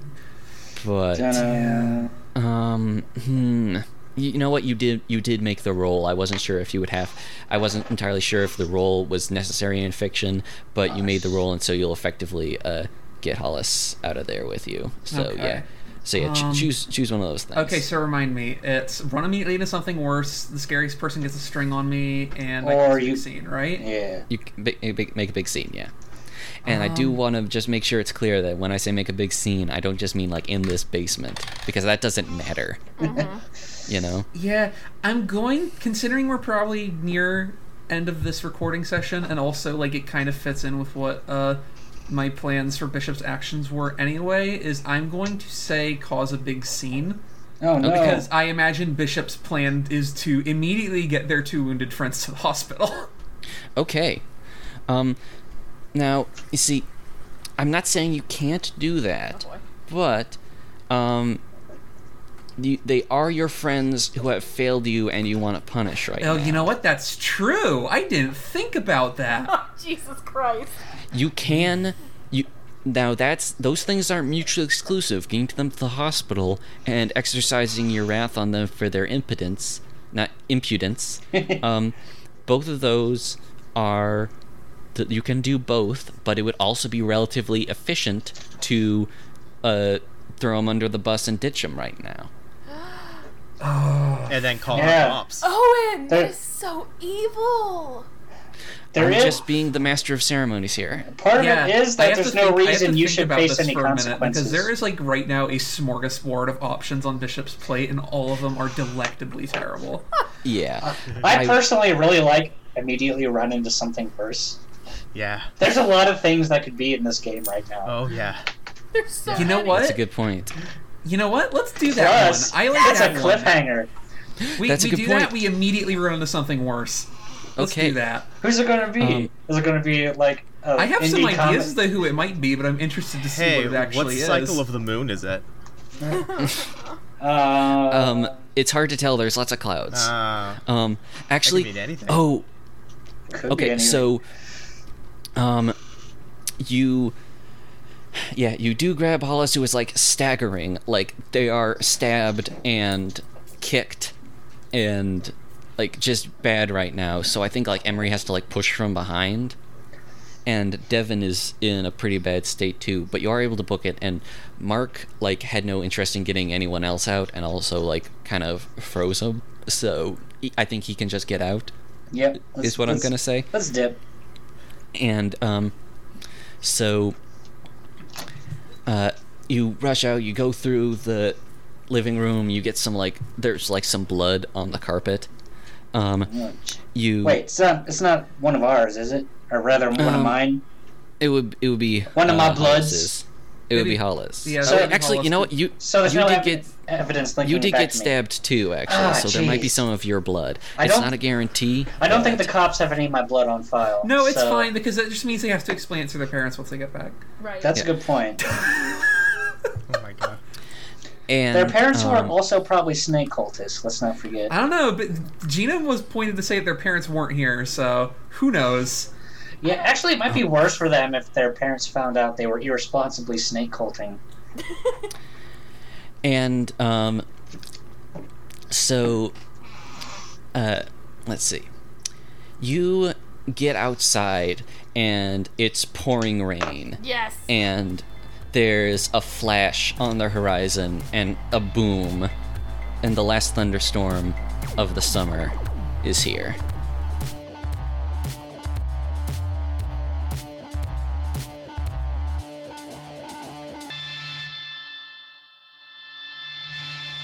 But Dun-dun. um, hmm. You know what you did? You did make the roll. I wasn't sure if you would have. I wasn't entirely sure if the roll was necessary in fiction, but you made the roll, and so you'll effectively uh, get Hollis out of there with you. So Okay. yeah. So yeah, ch- Um, choose choose one of those things. okay, so remind me, it's run immediately into something worse. The scariest person gets a string on me, and I Or can you- scene, right? Yeah. You make, make, big- make a big scene, yeah. And I do Um, want to just make sure it's clear that when I say make a big scene, I don't just mean like in this basement because that doesn't matter. you know. Yeah, I'm going. Considering we're probably near end of this recording session, and also like it kind of fits in with what uh my plans for Bishop's actions were anyway. Is I'm going to say cause a big scene Oh no. because I imagine Bishop's plan is to immediately get their two wounded friends to the hospital. Okay. Um. Now you see, I'm not saying you can't do that, boy. but um. You, they are your friends who have failed you and you want to punish right oh, now. you know what? That's true. I didn't think about that. Oh, Jesus Christ. you can you now that's those things aren't mutually exclusive getting to them to the hospital and exercising your wrath on them for their impotence not impudence um both of those are that you can do both but it would also be relatively efficient to uh throw them under the bus and ditch them right now And then call Yeah. out cops. Owen, There- that is so evil. There i'm is just being the master of ceremonies here part of yeah, it is that there's no think- I have to reason you should face this any for a minute, consequences. because there is like right now a smorgasbord of options on Bishop's plate, and all of them are delectably terrible. yeah I I- personally really like immediately run into something worse. Yeah. There's a lot of things that could be in this game right now. Oh yeah. There's so You know many. what? that's a good point You know what? Let's do that Plus, one. I like that's a that one. cliffhanger. We, That's a we good do point. that. We immediately run into something worse. Let's Okay. do that. Who's it going to be? Um, is it going to be like a I have some ideas comic? as to who it might be, but I'm interested to see Hey, what it what actually is. cycle of the moon is it? Uh, Um, it's hard to tell. There's lots of clouds. Uh, Um, actually, mean anything. oh, could be okay. anything. So, um, you, yeah, you do grab Hollis, who is like staggering, like they are stabbed and kicked, and like just bad right now. So I think like Emery has to like push from behind. And Devin is in a pretty bad state too, but you are able to book it. And Mark like had no interest in getting anyone else out, and also like kind of froze him. So I think he can just get out. Yep. is what I'm gonna say. Let's dip. And um, so uh, you rush out. You go through the living room. You get some like there's like some blood on the carpet. Um, you Wait, it's not. It's not one of ours, is it? Or rather, one of Um, mine. It would it would be One of my uh, bloods. Hollis's. It would be Hollis. yeah, that would be actually, you know what? You So you no did ev- get evidence linking you did get to me. stabbed too, actually. Ah, so there might be some of your blood. It's don't- a guarantee. I don't think the cops have any of my blood on file. No, it's so fine because that just means they have to explain it to their parents once they get back. Right. That's Yeah. a good point. oh my god. and Their parents were um, also probably snake cultists. Let's not forget. I don't know, but Gina was pointed to say that their parents weren't here, so who knows? Yeah, actually, it might be worse for them if their parents found out they were irresponsibly snake culting. And um, so, uh, let's see. You get outside, and it's pouring rain, yes. and there's a flash on the horizon, and a boom, and the last thunderstorm of the summer is here.